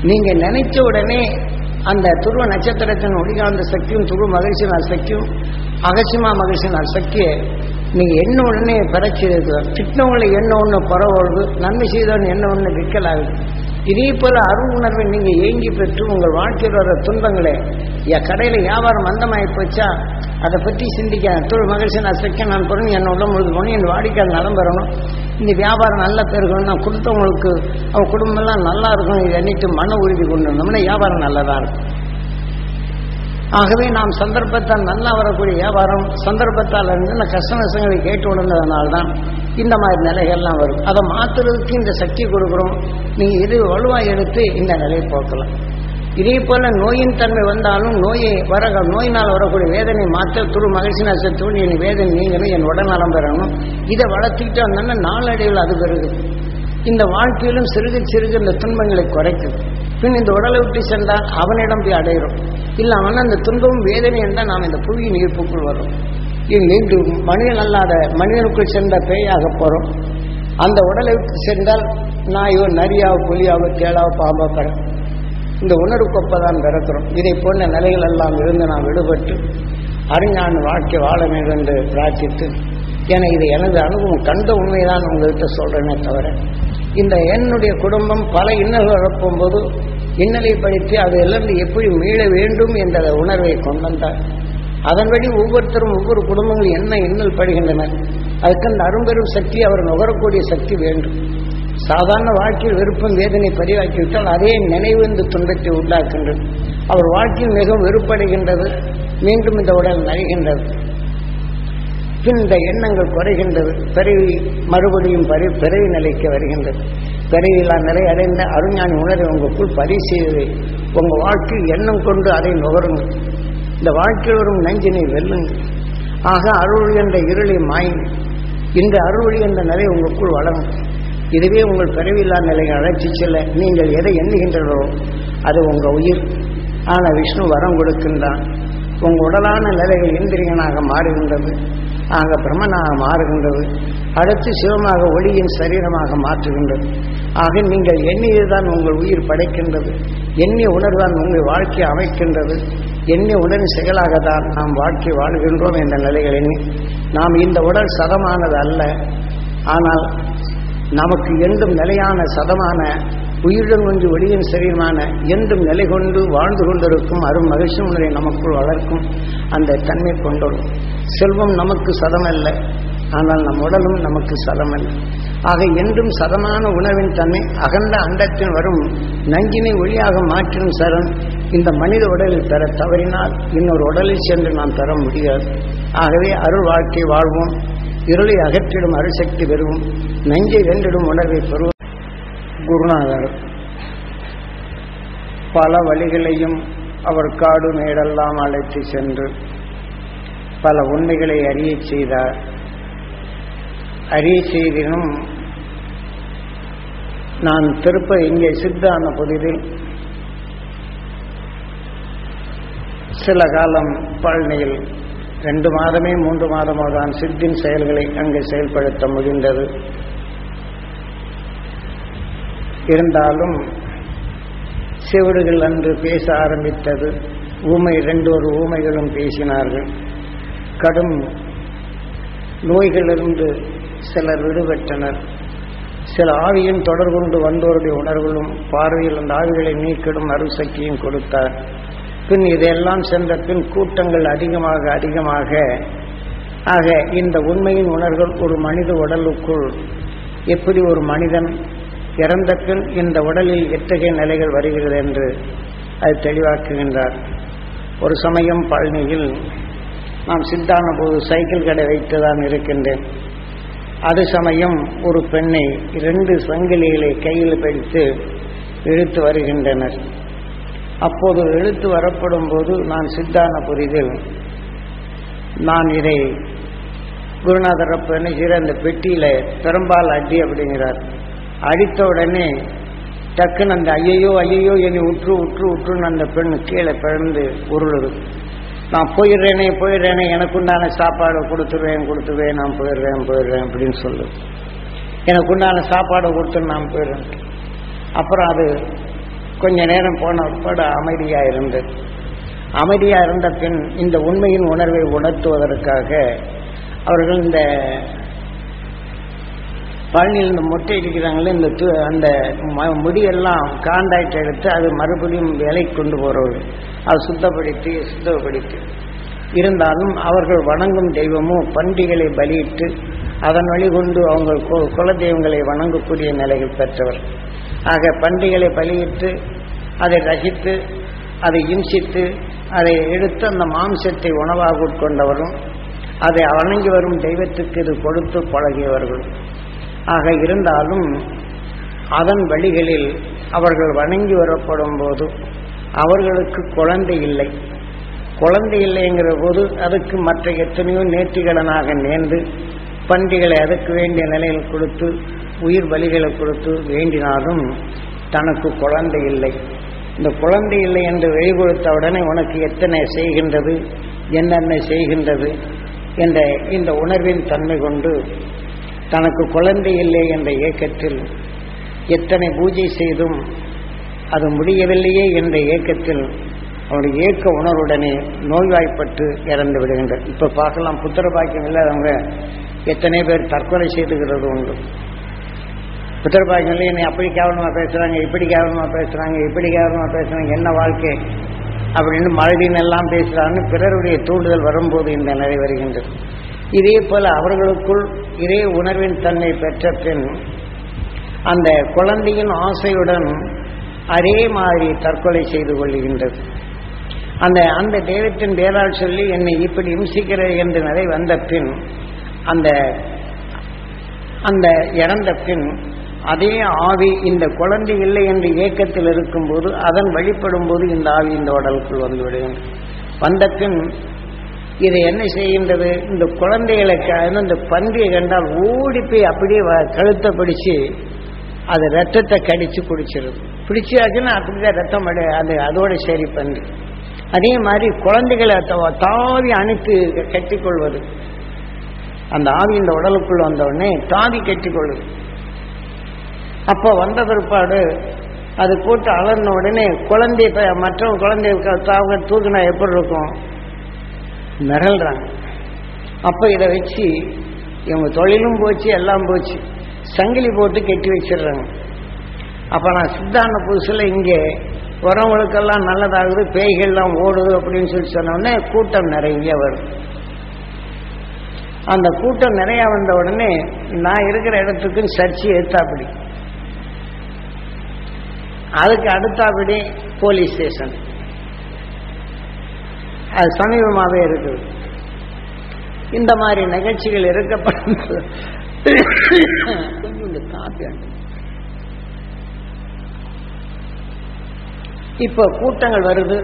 நீங்க நினைச்ச உடனே அந்த துருவ நட்சத்திரத்தின் ஒளிகாந்த சக்தியும் துருவ மகிழ்ச்சி நாள் சக்தியும் அகசிமா மகிழ்ச்சி நாள் சக்தியை நீங்கள் என்ன உடனே பெறச்சி திட்டவங்களை என்ன ஒன்று பரவுறது நன்மை செய்தவன் என்ன ஒன்று விற்கலாகுது? இதே போல அருள் உணர்வை நீங்க ஏங்கி பெற்று உங்கள் வாழ்க்கையில் வர துன்பங்களே என் கடையில வியாபாரம் மந்தமாயி போச்சா? அதை பற்றி சிந்திக்க தொழில் மகிழ்ச்சி நான் சக்க நான் பொருள் என்ன உள்ள முழுது போகணும் என் வாடிக்கையாளர் நலம் பெறணும். இந்த வியாபாரம் நல்லா பெருகணும் நான் கொடுத்தவங்களுக்கு அவங்க குடும்பம்லாம் நல்லா இருக்கும் இது எண்ணிட்டு மன உறுதி கொண்டு வந்தோம்னா வியாபாரம் நல்லதா இருக்கும். ஆகவே நாம் சந்தர்ப்பத்தால் நல்லா வரக்கூடிய வியாபாரம் சந்தர்ப்பத்தால் இருந்து இந்த கஷ்ட நஷ்டங்களை கேட்டு உணர்ந்ததுனால்தான் இந்த மாதிரி நிலைகள்லாம் வரும். அதை மாத்துறதுக்கு இந்த சக்தி கொடுக்குறோம். நீங்க இது வலுவாக எடுத்து இந்த நிலையை போக்கலாம். இதே போல நோயின் தன்மை வந்தாலும் நோயை வர நோயினால் வரக்கூடிய வேதனை மாற்ற துரு மகிழ்ச்சி நஷ்டத்தோடு என் வேதனை நீங்களும் என் உடனலம் பெறணும். இதை வளர்த்துக்கிட்டு வந்தோன்னா நாளடைவில் அது பெருகுது இந்த வாழ்க்கையிலும் சிறுக சிறுக இந்த துன்பங்களை குறைக்கும். பின் இந்த உடலை விட்டு சென்றால் அவனிடம் போய் அடைகிறோம் இல்லை அவன் அந்த துன்பம் வேதனை என்றால் நாம் இந்த புவியின் ஈர்ப்புக்குள் வரும் இது மனிதன் அல்லாத மனிதனுக்குள் சென்ற பேயாக போகிறோம் அந்த உடலை விட்டு சென்றால் நாயோ நரியாவோ புலியாவோ தேளாவோ பாம்போ கடை. இந்த தான் பிறக்கிறோம். இதை போன்ற நிலைகள் எல்லாம் இருந்து நாம் விடுபட்டு அறிஞான வாழ்க்கை வாழ வேண்டும் என்று பிரார்த்தித்து என இது எனது அனுபவம் கண்ட உண்மைதான் உங்கள்கிட்ட சொல்கிறேனே தவிர இந்த என்னுடைய குடும்பம் பல இன்னல்கள் வரப்போகும்போது இன்னலை படித்து அதிலிருந்து எப்படி மீள வேண்டும் என்ற உணர்வை கொண்டு வந்தார். அதன்படி ஒவ்வொருத்தரும் ஒவ்வொரு குடும்பங்கள் என்ன இன்னல் படுகின்றனர் அதுக்கு அந்த அரும்பெரும் சக்தி அவர் நுகரக்கூடிய சக்தி வேண்டும். சாதாரண வாழ்க்கையில் விருப்பம் வேதனை பதிவாக்கிவிட்டால் அதே நினைவு இந்த துன்பத்தை உண்டாக்குகின்றது. அவர் வாழ்க்கையில் மிகவும் வெறுப்படைகின்றது. மீண்டும் இந்த உடல் நலிகின்றது. இந்த எண்ணங்கள் குறைகின்றது பிறவி மறுபடியும் பரி பிறவி நிலைக்கு வருகின்றது. பிறவியில்லா நிலை அடைந்த அருஞானி உணரை உங்களுக்குள் பதிவு செய்து உங்கள் வாழ்க்கை எண்ணம் கொண்டு அதை நுகருங்கள். இந்த வாழ்க்கையில் வரும் நஞ்சினை வெல்லுங்கள். ஆக அருள் என்ற இருளை மாயுங்கள் இந்த அருள் என்ற நிலை உங்களுக்குள் வளரும். இதுவே உங்கள் பிறவில்லா நிலையை அழைச்சி செல்ல நீங்கள் எதை எண்ணுகின்றனோ அது உங்கள் உயிர். ஆனால் விஷ்ணு வரம் கொடுக்கின்றான். உங்கள் உடலான நிலைகள் இந்திரியனாக மாறுகின்றது. ஆக பிரம்மனாக மாறுகின்றது. அடுத்து சிவமாக ஒளியின் சரீரமாக மாற்றுகின்றது. ஆக நீங்கள் எண்ணியதுதான் உங்கள் உயிர் படைக்கின்றது. எண்ணிய உணர்வுதான் உங்கள் வாழ்க்கையை அமைக்கின்றது. எண்ணிய உணர்வின் செயலாகத்தான் நாம் வாழ்க்கை வாழ்கின்றோம் என்ற நிலைகள் எண்ணி நாம் இந்த உடல் சதமானது அல்ல. ஆனால் நமக்கு எண்டும் நிலையான சதமான உயிருடன் ஒன்று ஒளியின் சரீரமான என்றும் நிலை கொண்டு வாழ்ந்து கொண்டிருக்கும் அரும் மகிழ்ச்சி உணரை நமக்குள் வளர்க்கும் அந்த தன்மை கொண்டோம் செல்வம் நமக்கு சதமல்ல ஆனால் நம் உடலும் நமக்கு சதமல்ல. ஆக என்றும் சதமான உணவின் தன்மை அகண்ட அண்டத்தில் வரும் நஞ்சினை ஒளியாக மாற்றும் சரண் இந்த மனித உடலில் பெற தவறினால் இன்னொரு உடலில் சென்று நாம் பெற முடியாது. ஆகவே அருள் வாழ்க்கை வாழ்வோம். இருளை அகற்றிடும் அருசக்தி பெறுவோம். நஞ்சை வென்றிடும் உணர்வை பெறுவோம். குருநாதர். பல வழிகளையும் அவர் காடு மேடெல்லாம் அழைத்து சென்று பல உண்மைகளை அறிய செய்தார். அறிய செய்தினும் நான் திருப்ப இங்கே சித்தான புதிதில் சில காலம் பழனியில் ரெண்டு மாதமே மூன்று மாதமாக தான் சித்தின் செயல்களை அங்கு செயல்படுத்த முடிந்தது இருந்தாலும் செவிடுகள் அன்று பேச ஆரம்பித்தது. ஊமை ரெண்டு ஒரு ஊமைகளும் பேசினார்கள். கடும் நோய்களிலிருந்து சிலர் விடுபட்டனர். சில ஆவியும் தொடர்பு கொண்டு வந்தோருடைய உணர்வுகளும் பார்வையில் அந்த ஆவிகளை நீக்கிடும் அருசக்தியும் கொடுத்தார். பின் இதெல்லாம் சென்ற பின் கூட்டங்கள் அதிகமாக அதிகமாக. ஆக இந்த உண்மையின் உணர்வுகள் ஒரு மனித உடலுக்குள் எப்படி ஒரு மனிதன் இறந்த பின் இந்த உடலில் எத்தகைய நிலைகள் வருகிறது என்று அது தெளிவாக்குகின்றார். ஒரு சமயம் பழனியில் நாம் சித்தான போது சைக்கிள் கடை வைத்து தான் இருக்கின்றேன். அது சமயம் ஒரு பெண்ணை இரண்டு சங்கிலிகளை கையில் பிடித்து இழுத்து வருகின்றனர். அப்போது இழுத்து வரப்படும் போது நான் சித்தான புரிதில். நான் இதை குருநாதர் அப்ப என்ன செய்கிற அந்த பெட்டியில பெரும்பால் அடி அப்படிங்கிறார். அடித்த உடனே டக்குன்னு அந்த ஐயையோ ஐயையோ என்னை உற்று உற்று உற்றுன்னு அந்த பெண் கீழே பிறந்து உருளுது. நான் போயிடுறேனே போயிடுறேனே எனக்கு உண்டான சாப்பாடு கொடுத்துருவேன் கொடுத்துருவேன் நான் போயிடுறேன் போயிடுறேன் அப்படின்னு சொல்லு. எனக்கு உண்டான சாப்பாடை கொடுத்து நான் போயிடுறேன். அப்புறம் அது கொஞ்ச நேரம் போன உட்பட அமைதியாக இருந்தது அமைதியாக இருந்த பின் இந்த உண்மையின் உணர்வை உணர்த்துவதற்காக அவர்கள் இந்த பழனியில் இந்த மொட்டை அடிக்கிறாங்களே இந்த து- அந்த ம- முடியெல்லாம் காண்டாக்ட் எடுத்து அது மறுபடியும் வேலை கொண்டு போகிறவர்கள் அதை சுத்தப்படுத்தி சுத்தப்படுத்தி. இருந்தாலும் அவர்கள் வணங்கும் தெய்வமும் பண்டிகளை பலியிட்டு அதன் வழி கொண்டு அவங்க கு- குலதெய்வங்களை வணங்கக்கூடிய நிலையில் பெற்றவர். ஆக பண்டிகளை பலியிட்டு அதை ரசித்து அதை இம்சித்து அதை எடுத்து அந்த மாம்சத்தை உணவாக உட்கொண்டவரும் அதை வணங்கி வரும் தெய்வத்துக்கு இது கொடுத்து பழகியவர்கள். ஆக இருந்தாலும் அதன் வழிகளில் அவர்கள் வணங்கி வரப்படும் போது அவர்களுக்கு குழந்தை இல்லை. குழந்தை இல்லைங்கிற போது அதுக்கு மற்ற எத்தனையோ நேர்த்திகடனாக நேர்ந்து பண்டிகளை அதுக்கு வேண்டிய நிலையில் கொடுத்து உயிர் பலிகளை கொடுத்து வேண்டினாலும் தனக்கு குழந்தை இல்லை. இந்த குழந்தை இல்லை என்று வெளிப்படுத்த உடனே உனக்கு எத்தனை செய்கின்றது என்னென்ன செய்கின்றது என்ற இந்த உணர்வின் தன்மை கொண்டு தனக்கு குழந்தை இல்லை என்ற ஏக்கத்தில் எத்தனை பூஜை செய்தும் அது முடியவில்லையே என்ற ஏக்கத்தில் அவருடைய ஏக்க உணர்வுடனே நோய்வாய்ப்பட்டு இறந்து விடுகின்றார். இப்போ பார்க்கலாம் புத்திர பாக்கியம் இல்லாதவங்க எத்தனை பேர் தற்கொலை செய்துகிறது உண்டு. புத்திர பாக்கியம் இல்லை என்னை அப்படி கேவலமாக பேசுகிறாங்க இப்படி கேவலமாக பேசுகிறாங்க இப்படி கேவலமாக பேசுகிறாங்க என்ன வாழ்க்கை? அப்படின்னு மறுபடியும் எல்லாம் பேசுறான்னு பிறருடைய தூண்டுதல் வரும்போது இந்த நிலை வருகின்றது. இதே போல அவர்களுக்குள் இதே உணர்வின் தன்மை பெற்ற பின் அந்த குழந்தையின் ஆசையுடன் அதே மாதிரி தற்கொலை செய்து கொள்ளுகின்றது அந்த அந்த தெய்வத்தின் பேரால் சொல்லி என்னை இப்படி இம்சிக்கிறது என்ற நிலை வந்த பின் அந்த அந்த இறந்த பின் அதே ஆவி இந்த குழந்தை இல்லை என்ற ஏக்கத்தில் இருக்கும்போது அதன் வழிபடும் போது இந்த ஆவி இந்த உடலுக்குள் வந்து வந்த பின் இதை என்ன செய்கின்றது? இந்த குழந்தைகளை க- இந்த பன்றியை கண்டால் ஓடி போய் அப்படியே வ- கழுத்தை பிடிச்சு அது ரத்தத்தை கடிச்சு குடிச்சிடும் பிடிச்சாச்சுன்னா அப்படிதான் ரத்தம் அடை அது அதோட சரி பன்றி. அதே மாதிரி குழந்தைகளை தாவி அணைத்து கட்டிக்கொள்வது. அந்த ஆவி இந்த உடலுக்குள் வந்தவுடனே தாவி கட்டிக்கொள்ளுது அப்போ வந்த பிற்பாடு அது போட்டு அலர்ன உடனே குழந்தை ப- மற்றவங்க குழந்தை தாவ தூக்குனா எப்படி இருக்கும்? மிரள்றாங்க அப்போ இதை வச்சு இவங்க தொழிலும் போச்சு எல்லாம் போச்சு. சங்கிலி போட்டு கட்டி வச்சிடுறாங்க. அப்போ நான் சித்தாந்த புதுசில் இங்கே வரவங்களுக்கெல்லாம் நல்லதாகுது பேய்கள்லாம் ஓடுது அப்படின்னு சொல்லி சொன்னோடனே கூட்டம் நிறைய வரும். அந்த கூட்டம் நிறைய வந்த உடனே நான் இருக்கிற இடத்துக்கு சர்ச்சு எடுத்தாப்படி அதுக்கு அடுத்தாபடி போலீஸ் ஸ்டேஷன். அது சமீபமாகவே இருக்குது. இந்த மாதிரி நிகழ்ச்சிகள் இருக்கப்படும் கொஞ்சம் காப்பி இப்போ கூட்டங்கள் வருது.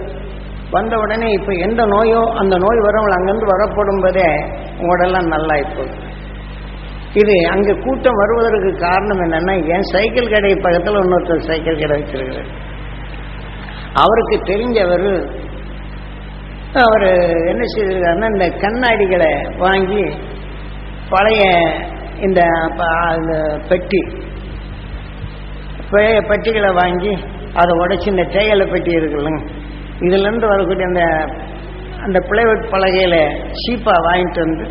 வந்த உடனே இப்போ எந்த நோயோ அந்த நோய் வரவங்க அங்கிருந்து வரப்படும் போதே உங்களோடெல்லாம் நல்லா இப்போ இது அங்கே கூட்டம் வருவதற்கு காரணம் என்னன்னா என் சைக்கிள் கடை பக்கத்தில் இன்னொருத்தர் சைக்கிள் கடை வச்சிருக்கிறார். அவருக்கு தெரிஞ்சவர் அவர் என்ன செய்திருக்காருன்னா இந்த கண்ணாடிகளை வாங்கி பழைய இந்த ப- பெட்டி பழைய பெட்டிகளை வாங்கி அதை உடைச்சி இந்த தேயிலை பெட்டி இருக்குல்லங்க இதுலேருந்து வரக்கூடிய அந்த அந்த பிளைவுட் பலகையில் சீப்பாக வாங்கிட்டு வந்து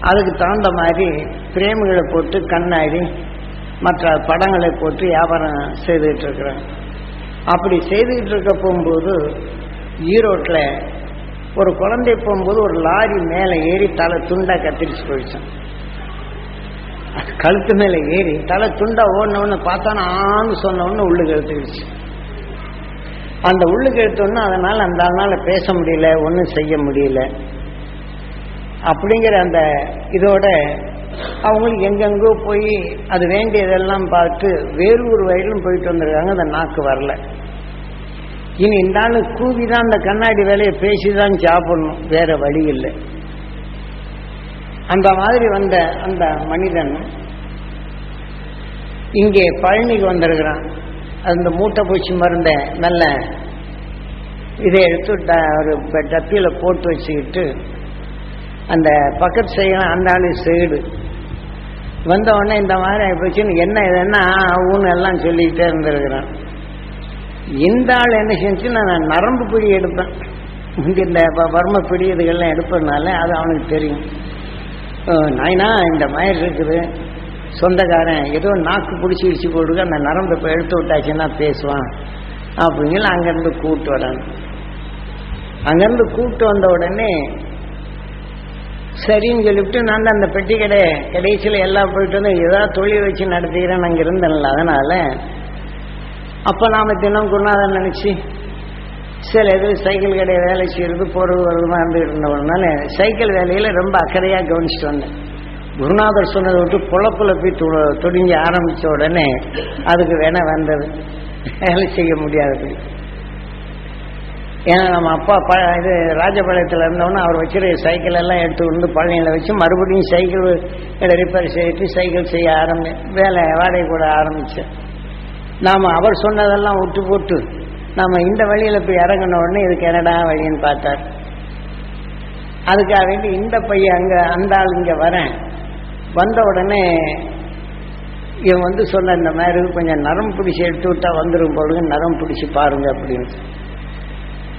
அதுக்கு தகுந்த மாதிரி பிரேம்களை போட்டு கண்ணாடி மற்ற படங்களை போட்டு வியாபாரம் செய்துக்கிட்டு இருக்கிறாங்க. அப்படி செய்துக்கிட்டு இருக்க போகும்போது ஈரோட்டில் ஒரு குழந்தை போகும்போது ஒரு லாரி மேலே ஏறி தலை துண்டா கத்திரிச்சு போயிடுச்சான் கழுத்து மேலே ஏறி தலை துண்டா ஓடினவொன்னு பார்த்தானா ஆன்னு சொன்னவொன்னு உள்ளுக்கு எடுத்துக்கிடுச்சு அந்த உள்ளுக்கு எடுத்தோன்னு அதனால் அந்த ஆளால பேச முடியல ஒன்றும் செய்ய முடியல. அப்படிங்கிற அந்த இதோட அவங்களுக்கு எங்கெங்கோ போய் அது வேண்டியதெல்லாம் பார்த்து வேறொரு வயலும் போயிட்டு வந்திருக்காங்க அந்த நாக்கு வரல. இனி இந்த ஆளு கூவி தான் அந்த கண்ணாடி வேலையை பேசி தான் சாப்பிடணும். வேற வழி இல்லை. அந்த மாதிரி வந்த அந்த மனிதன் இங்கே பழனிக்கு வந்திருக்கிறான். அந்த மூட்டை பூச்சி மருந்த நல்ல இதை எடுத்து ட- ஒரு டப்பியில் டப்பியில போட்டு வச்சுக்கிட்டு அந்த பக்கத்து செய்யலாம் அந்த ஆளு சைடு. வந்த உடனே இந்த மாதிரி ஆகிப்போச்சுன்னு என்ன இதுன்னா ஊன்னு எல்லாம் சொல்லிக்கிட்டே இருந்திருக்கிறான். இந்த ஆள் என்ன செஞ்சுன்னா நான் நரம்பு பிடி எடுப்பேன். இங்க இந்த வர்ம பிடி இதுகள்லாம் எடுப்பதுனால அது அவனுக்கு தெரியும். அஹ் இந்த மாதிரி இருக்குது. சொந்தக்காரன் ஏதோ நாக்கு பிடிச்சி இடிச்சு போடுங்க அந்த நரம்பு இப்போ எடுத்து விட்டாச்சுன்னா பேசுவான். அப்படின்னு அங்கேருந்து கூப்பிட்டு வராங்க. அங்கேருந்து கூப்பிட்டு வந்த உடனே சரின்னு சொல்லிவிட்டு நான் அந்த பெட்டி கடை கடைசியில் எல்லாம் போயிட்டு வந்து ஏதாவது தொழில் வச்சு நடத்திக்கிறேன் அங்கே இருந்தேன்ல. அதனால் அப்போ நாம் தினம் குருநாதன் நினச்சி சில இது சைக்கிள் கடையை வேலை செய்கிறது போகிறது வருதுமா இருந்துகிட்டு இருந்தவனால சைக்கிள் வேலையில் ரொம்ப அக்கறையாக கவனிச்சுட்டு வந்தேன். குருநாதர் சொன்னதை விட்டு பொழப்புல போய் து துடிஞ்சு ஆரம்பித்த உடனே அதுக்கு வேணா வந்தது. வேலை செய்ய முடியாதது. ஏன்னா நம்ம அப்பா ப இது ராஜபாளையத்தில் இருந்தவொன்னே அவர் வச்சுரு சைக்கிள் எல்லாம் எடுத்து வந்து பழனியில் வச்சு மறுபடியும் சைக்கிள் ரிப்பேர் செய்துட்டு சைக்கிள் செய்ய ஆரம்பி வேலை வாடகை கூட ஆரம்பித்தேன் நாம் அவர் சொன்னதெல்லாம் விட்டு போட்டு நாம் இந்த வழியில் போய் இறங்கின உடனே இது கனடா வழின்னு பார்த்தார். அதுக்காக வேண்டி இந்த பையன் அங்கே அந்த ஆள் இங்கே வரேன். வந்த உடனே இவன் வந்து சொன்ன இந்த மாதிரி கொஞ்சம் நரம் பிடிச்சி எடுத்து விட்டா வந்துடும் பொழுது நரம் பிடிச்சி பாருங்க அப்படின்னு.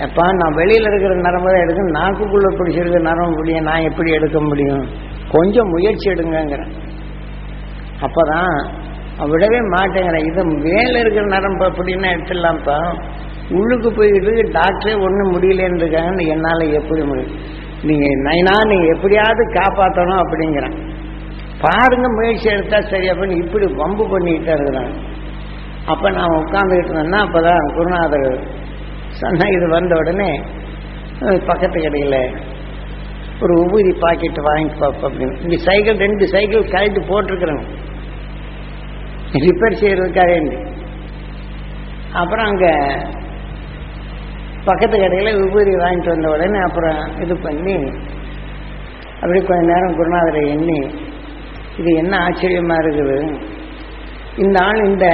எப்பா நான் வெளியில் இருக்கிற நரம்பு தான் எடுக்க நாக்குக்குள்ளே பிடிச்சிருக்க நரம்பு பிடிய நான் எப்படி எடுக்க முடியும்? கொஞ்சம் முயற்சி எடுங்கங்கிறேன். அப்போ தான் விடவே மாட்டேங்கிறேன். இது மேலே இருக்கிற நரம்பு அப்படின்னா எடுத்துடலாம்ப்பா. உள்ளுக்கு போயிட்டு டாக்டரே ஒன்றும் முடியலன்னு இருக்காங்கன்னு என்னால் எப்படி முடியும்? நீங்கள் நைனா நீங்கள் எப்படியாவது காப்பாற்றணும் அப்படிங்கிறேன். பாருங்க முயற்சி எடுத்தால் சரி அப்படின்னு இப்படி வம்பு பண்ணிக்கிட்டே இருக்கிறாங்க அப்போ நான் உட்காந்துக்கிட்டு இருந்தேன்னா அப்போ தான் குருநாதர் சொன்னால் இது வந்த உடனே பக்கத்து கடையில் ஒரு உபூதி பாக்கெட் வாங்கி பார்ப்போம் அப்படின்னு. இந்த சைக்கிள் ரெண்டு சைக்கிள் கழட்டி போட்டிருக்கிறேன். ரிப்பேர் செய்யறதுக்காக அப்புறம் அங்கே பக்கத்து கடையில் உபரி வாங்கிட்டு வந்த உடனே அப்புறம் இது பண்ணி அப்படி கொஞ்ச நேரம் குருநாதரை எண்ணி இது என்ன ஆச்சரியமா இருக்குது? இந்த ஆள் இந்த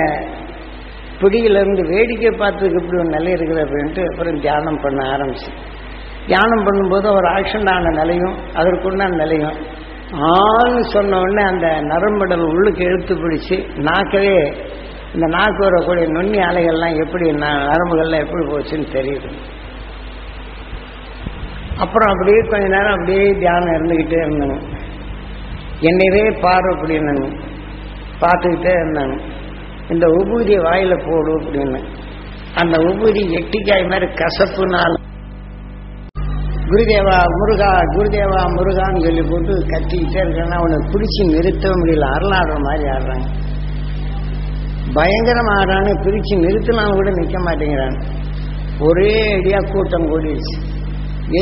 பிடியிலிருந்து வேடிக்கை பார்த்ததுக்கு இப்படி ஒரு நிலை இருக்குது அப்படின்ட்டு அப்புறம் தியானம் பண்ண ஆரம்பிச்சு. தியானம் பண்ணும்போது ஒரு ஆக்சிடென்ட் ஆன நிலையும் அதற்குண்டான நிலையும். ஆன்னு சொன்ன உடனே அந்த நரம்படல் உள்ளுக்கு எழுத்து பிடிச்சு நாக்கவே இந்த நாக்கு வரக்கூடிய நுண்ணி அலைகள்லாம் எப்படி நரம்புகள்லாம் எப்படி போச்சுன்னு தெரியுது. அப்புறம் அப்படியே கொஞ்ச நேரம் அப்படியே தியானம் இருந்துக்கிட்டே இருந்தாங்க என்னையவே பாரு அப்படின்னு பார்த்துக்கிட்டே இருந்தாங்க இந்த உபூதியை வாயில போடு அப்படின்னு அந்த உபூதி எட்டிக்காய் மாதிரி கசப்புனால குருதேவா முருகா குருதேவா முருகான்னு சொல்லி போட்டு கத்திக்கிட்டே இருக்கேன்னா அவனை பிடிச்சி நிறுத்தவே முடியல. அருளாடுற மாதிரி ஆடுறாங்க. பயங்கரமா ஆடுறான்னு பிரிச்சு நிறுத்தினாலும் கூட நிற்க மாட்டேங்கிறான் ஒரே அடியா கூட்டம் கூடிடுச்சு.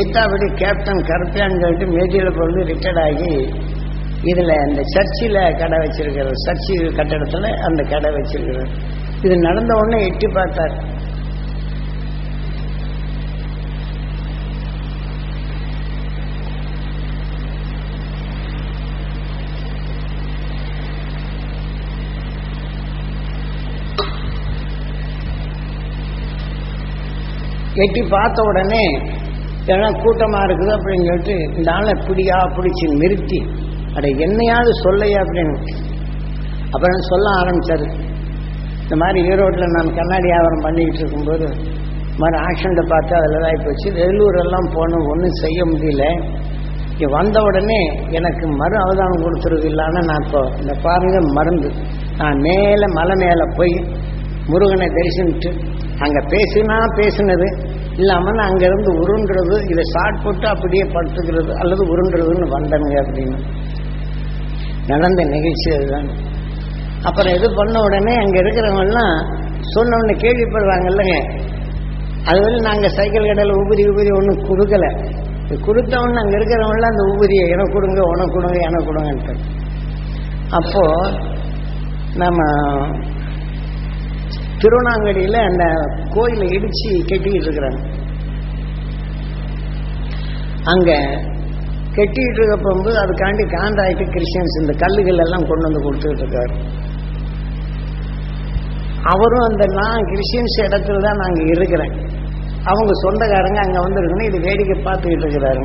எத்தாப்படி கேப்டன் கருப்பையான்னு சொல்லிட்டு மேஜியில் பொழுது ரிட்டையர்ட் ஆகி இதில் இந்த சர்ச்சில் கடை வச்சிருக்கிறார் சர்ச்சு கட்டடத்தில் அந்த கடை வச்சிருக்கிறார். இது நடந்த உடனே எட்டி பார்த்தார். வெட்டி பார்த்த உடனே எல்லாம் கூட்டமா இருக்குது அப்படின்னு சொல்லிட்டு இந்த ஆளை பிடியா பிடிச்சி நிறுத்தி அட என்னையாவது சொல்லையா? அப்படின்னு. அப்புறம் சொல்ல ஆரம்பிச்சாரு. இந்த மாதிரி ஈரோட்டில் நான் கண்ணாடி வியாபாரம் பண்ணிக்கிட்டு இருக்கும்போது மாதிரி ஆக்சிடெண்ட்டை பார்த்து அதில் தான் போச்சு. வெள்ளூர் எல்லாம் போனோம் ஒன்றும் செய்ய முடியல. இங்கே வந்த உடனே எனக்கு மறு அவதானம் கொடுத்துருது இல்லைன்னா நான் இப்போ இந்த பாருங்க மருந்து நான் மேலே மலை மேலே போய் முருகனை தரிசனிட்டு அங்கே பேசினா பேசினது. இல்லாமல் நான் அங்கேருந்து உருண்டுறது இதை ஷார்ட் போட்டு அப்படியே படுத்துக்கிறது அல்லது உருண்டுறதுன்னு வந்தனுங்க அப்படின்னு. நடந்த நிகழ்ச்சி அதுதான். அப்புறம் இது பண்ண உடனே அங்கே இருக்கிறவங்கலாம் சொன்ன உடனே கேள்விப்படுறாங்கல்லங்க அதுவரை நாங்கள் சைக்கிள் கடையில் உபரி உபரி ஒன்றும் கொடுக்கல. இது அங்கே இருக்கிறவங்களாம் அந்த உபரியை எனக்கு கொடுங்க உனக்கு கொடுங்க எனக்கு கொடுங்கன்ட்டு. அப்போ நம்ம திருவண்ணாங்கடியில் அந்த கோயிலை இடிச்சு கட்டிக்கிட்டு இருக்கிறாங்க. அங்க கட்டிக்கிட்டு இருக்க போகும்போது அதுக்காண்டி காண்டாயிட்டு கிறிஸ்டியன்ஸ் இந்த கல்லுகள் எல்லாம் கொண்டு வந்து கொடுத்துட்டு இருக்காரு. அவரும் அந்த நான் கிறிஸ்டியன்ஸ் இடத்துல தான் நாங்க இருக்கிறேன். அவங்க சொந்தக்காரங்க அங்க வந்துருக்குன்னு இது வேடிக்கை பார்த்துக்கிட்டு இருக்கிறாரு.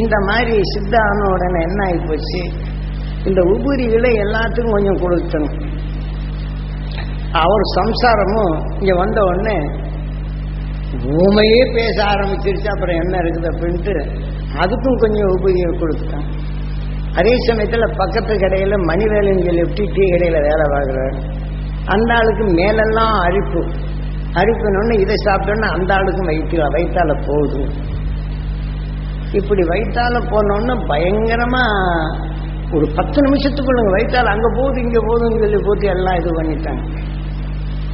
இந்த மாதிரி சித்த ஆன உடனே என்ன ஆகி போச்சு? இந்த உபரிகளை எல்லாத்துக்கும் கொஞ்சம் கொடுத்தணும் அவர் சம்சாரமும் இங்க வந்த உடனே ஊமையே பேச ஆரம்பிச்சிருச்சு அப்புறம் என்ன இருக்குது அப்படின்ட்டு அதுக்கும் கொஞ்சம் உபயோகம் கொடுத்துட்டான். அதே சமயத்தில் பக்கத்து கடையில மணிவேலைன்னு சொல்லிவிட்டு டீ கடையில் வேலை பார்க்குறாரு. அந்த ஆளுக்கு மேலெல்லாம் அரிப்பு. அரிப்புனோடனே இதை சாப்பிட்டோன்னா அந்த ஆளுக்கும் வயிற்று வயிற்றால போகுது. இப்படி வயிற்றால போனோன்னு பயங்கரமா ஒரு பத்து நிமிஷத்துக்குள்ள வயிற்றால அங்கே போகுது இங்கே போகுதுன்னு சொல்லி போட்டு எல்லாம் இது பண்ணிட்டாங்க.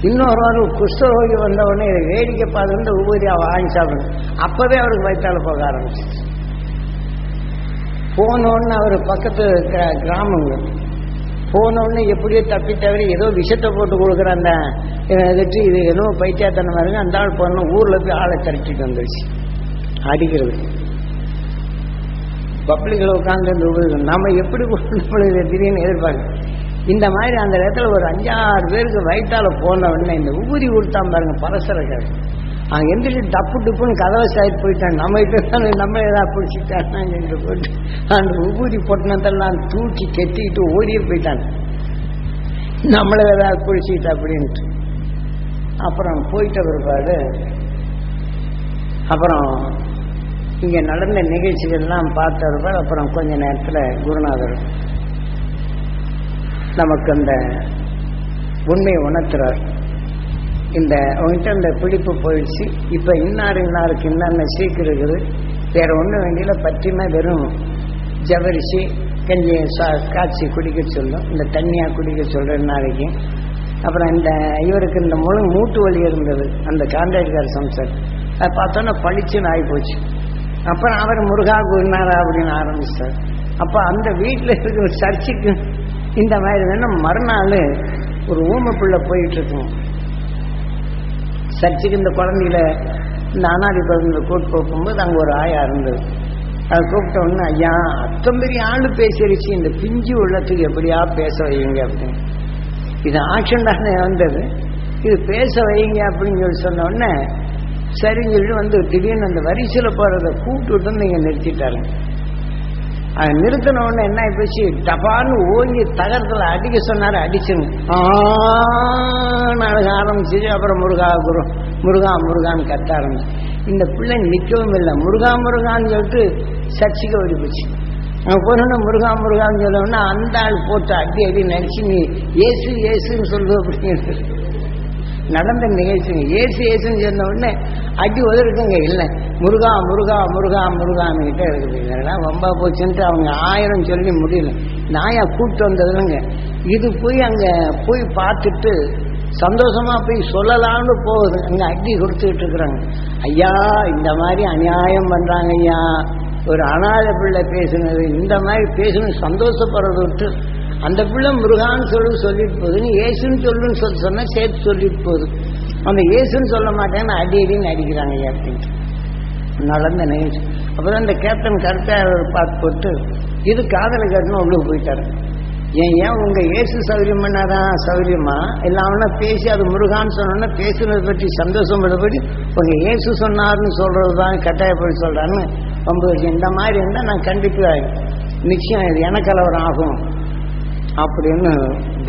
இன்னொரு ஒரு குஷ்டரோகி வந்தவுடனே இதை வேடிக்கை பார்த்து உபரியா வாங்கி சாப்பிடணும் அப்பவே அவருக்கு வயிற்றால போக ஆரம்பிச்சு போனோடனே அவர் பக்கத்து கிரா- கிராமங்க. போனோடனே எப்படியோ தப்பி தவிர ஏதோ விஷத்தை போட்டு கொடுக்குற அந்த இதுட்டு இது ஏதோ பைத்தியத்தனை இருக்கு அந்த ஆள் போனோம் ஊரில் போய் ஆளை திரட்டிட்டு வந்துருச்சு. அடிக்கிறது. பப்ளிக்கில் உட்காந்து இந்த நம்ம எப்படி நம்மளுக்கு திடீர்னு எதிர்பார்க்க இந்த மாதிரி அந்த இடத்துல ஒரு அஞ்சாறு பேருக்கு வயிற்றால போன உடனே இந்த ஊரி கொடுத்தான் பாருங்க பரசரக்காரு அவன் எந்திரிச்சு டப்பு டுப்புன்னு கதவை சாய்த்து போயிட்டான் நம்ம கிட்ட நம்ம ஏதாவது பிடிச்சிட்டான் என்று போட்டு அந்த உபூதி பொட்டினத்தெல்லாம் தூக்கி கெட்டிட்டு ஓடியே போயிட்டான் நம்மளை ஏதாவது பிடிச்சிட்டு அப்படின்ட்டு அப்புறம் போயிட்ட பிற்பாடு அப்புறம் இங்க நடந்த நிகழ்ச்சிகள்லாம் பார்த்த பிற்பாடு அப்புறம் கொஞ்ச நேரத்தில் குருநாதர் நமக்கு அந்த உண்மையை உணர்த்துறார். இந்த உங்ககிட்ட இந்த பிடிப்பு போயிடுச்சு. இப்போ இன்னார் இன்னாருக்கு என்னென்ன சீக்கிரம் இருக்குது? வேற ஒன்றும் வேண்டியில பற்றியுமே வெறும் ஜவரிசி கஞ்சி சா- காய்ச்சி குடிக்க சொல்லும். இந்த தண்ணியாக குடிக்க சொல்கிற நாளைக்கு. அப்புறம் இந்த இவருக்கு இந்த முழு மூட்டு வலி இருந்தது. அந்த காண்டாக்டர் சம்சார். அதை பார்த்தோன்னா பளிச்சுன்னு ஆகி போச்சு அப்புறம் அவர் முருகா குருநாதா அப்படின்னு ஆரம்பிச்சார். அப்போ அந்த வீட்டில் இருக்கிற சர்ச்சுக்கு இந்த மாதிரி வேணும் மறுநாள் ஒரு ஊமை பிள்ளை போயிட்டு இருக்கும் சர்ச்சுக்கு இந்த குழந்தையில இந்த அனாதி பகுதியில் கூட்டு போகும்போது அங்கே ஒரு ஆயா இருந்தது. அதை கூப்பிட்ட உடனே ஐயா அத்தம் பெரிய ஆளு பேசிருச்சு. இந்த பிஞ்சு உள்ளத்துக்கு எப்படியா பேச வைங்க அப்படின்னு. இது ஆக்ஷன் தானே வந்தது. இது பேச வைங்க அப்படின்னு சொல்லி சொன்ன உடனே சரின்னு சொல்லி வந்து திடீர்னு அந்த வரிசையில் போறதை கூப்பிட்டு விட்டு நீங்க நிறுத்திட்டாருங்க. அது நிறுத்தின உடனே என்ன ஆயிப்போச்சு? டபான்னு ஓங்கி தகரத்துல அடிக்க சொன்னாரு அடிச்சுங்க அழக ஆரம்பிச்சு அப்புறம் முருகா குரு முருகா முருகான்னு கத்த ஆரம்பிச்சு. இந்த பிள்ளை நிற்கவும் இல்லை. முருகா முருகான்னு சொல்லிட்டு சர்ச்சுக்கு ஓடி போச்சு. அங்கே போனோன்னா முருகா முருகான்னு சொல்லணும்னா அந்த ஆள் போட்டு அடி அடி நடிச்சு நீ ஏசு ஏசுன்னு சொல்லு அப்படின்னு. நடந்த நிகழ்ச்சிங்க. ஏசு ஏசுன்னு சொன்ன உடனே அடி ஒதுருக்குங்க இல்லை. முருகா முருகா முருகா முருகான்னு கிட்டே இருக்குது ரொம்ப போச்சுன்ட்டு அவங்க ஆயிரம் சொல்லி முடியல. நாயா கூப்பிட்டு வந்ததுலங்க. இது போய் அங்கே போய் பார்த்துட்டு சந்தோஷமா போய் சொல்லலாம்னு போகுது. அங்கே அடி கொடுத்துக்கிட்டு இருக்கிறாங்க. ஐயா இந்த மாதிரி அநியாயம் பண்ணுறாங்க ஐயா ஒரு அனாதை பிள்ளை பேசுனது இந்த மாதிரி பேசணும் சந்தோஷப்படுறத விட்டு அந்த பிள்ளை முருகான்னு சொல்லு சொல்லிட்டு போகுதுன்னு ஏசுன்னு சொல்லுன்னு சொல்லி சொன்னா சேர்த்து சொல்லிட்டு போகுது அந்த ஏசுன்னு சொல்ல மாட்டேன்னு அடி அடின்னு அடிக்கிறாங்க ஐயா நடந்த நிகழ்ச்சி அப்பதான் இந்த கேப்டன் கருத்தா பார்த்து போட்டு இது காதலை கட்டணும் உள்ளுக்கு போயிட்டாரு. ஏன் ஏன் உங்க ஏசு சௌரியம் பண்ணாதான் சௌரியமா? இல்லாமனா பேசி அது முருகான்னு சொன்னோன்னா பேசுனதை பற்றி சந்தோஷம் படி உங்க இயேசு சொன்னார்னு சொல்றதுதான் கட்டாயப்படி சொல்றான்னு ரொம்ப இந்த மாதிரி இருந்தா நான் கண்டிப்பாக நிச்சயம் இது எனக்கலவரம் ஆகும். அப்படின்னு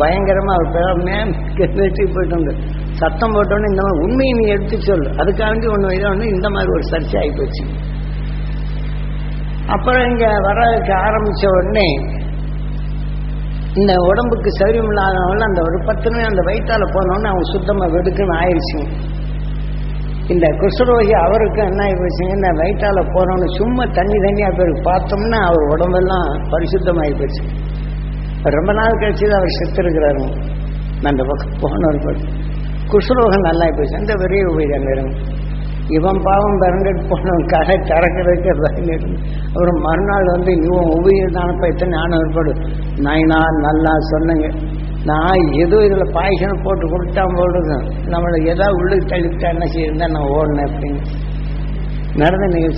பயங்கரமா அவர் பேர் மேம் வெற்றி போயிட்டு வந்து சத்தம் போட்டோன்னு இந்த மாதிரி உண்மையை நீ எடுத்து சொல்லு. அதுக்காண்டி ஒண்ணு இதாக ஒண்ணு இந்த மாதிரி ஒரு சர்ச்சை ஆகி போச்சு. அப்புறம் இங்க வரதுக்கு ஆரம்பிச்ச உடனே இந்த உடம்புக்கு சௌரியம் இல்லாதவங்கள அந்த ஒரு பத்து நாள் அந்த வயிற்றால போனோடனே அவங்க சுத்தமா வெடுக்குன்னு ஆயிடுச்சு. இந்த குஷ்டரோகி அவருக்கு என்ன ஆகி போச்சுங்க இந்த வயிற்றால போனோன்னு சும்மா தண்ணி தண்ணியா போய் பார்த்தோம்னா அவர் உடம்பெல்லாம் பரிசுத்தமாகி போச்சு. ரொம்ப நாள் கழிச்சு தான் அவர் செத்துருக்கிறாரு. நான் அந்த பக்கம் போனவர் குஷ்ரோகம் நல்லா போச்சு. அந்த பெரிய உபயோகம் இவன் பாவம் பிறந்துட்டு போனவன் கடை திறக்கிறதுக்கு பயந்துட்டு அப்புறம் மறுநாள் வந்து இவன் உபயோகத்தானப்ப எத்தனை ஞானம் ஏற்பாடு நாயினா நல்லா சொன்னங்க. நான் ஏதோ இதில் பாய்சனை போட்டு கொடுத்தா போடுங்க நம்மளை ஏதாவது உள்ளுக்கு தள்ளிவிட்டா என்ன செய்யிருந்தா நான் ஓடினேன் அப்படின்னு. நடந்த நிகழ்ச்சி.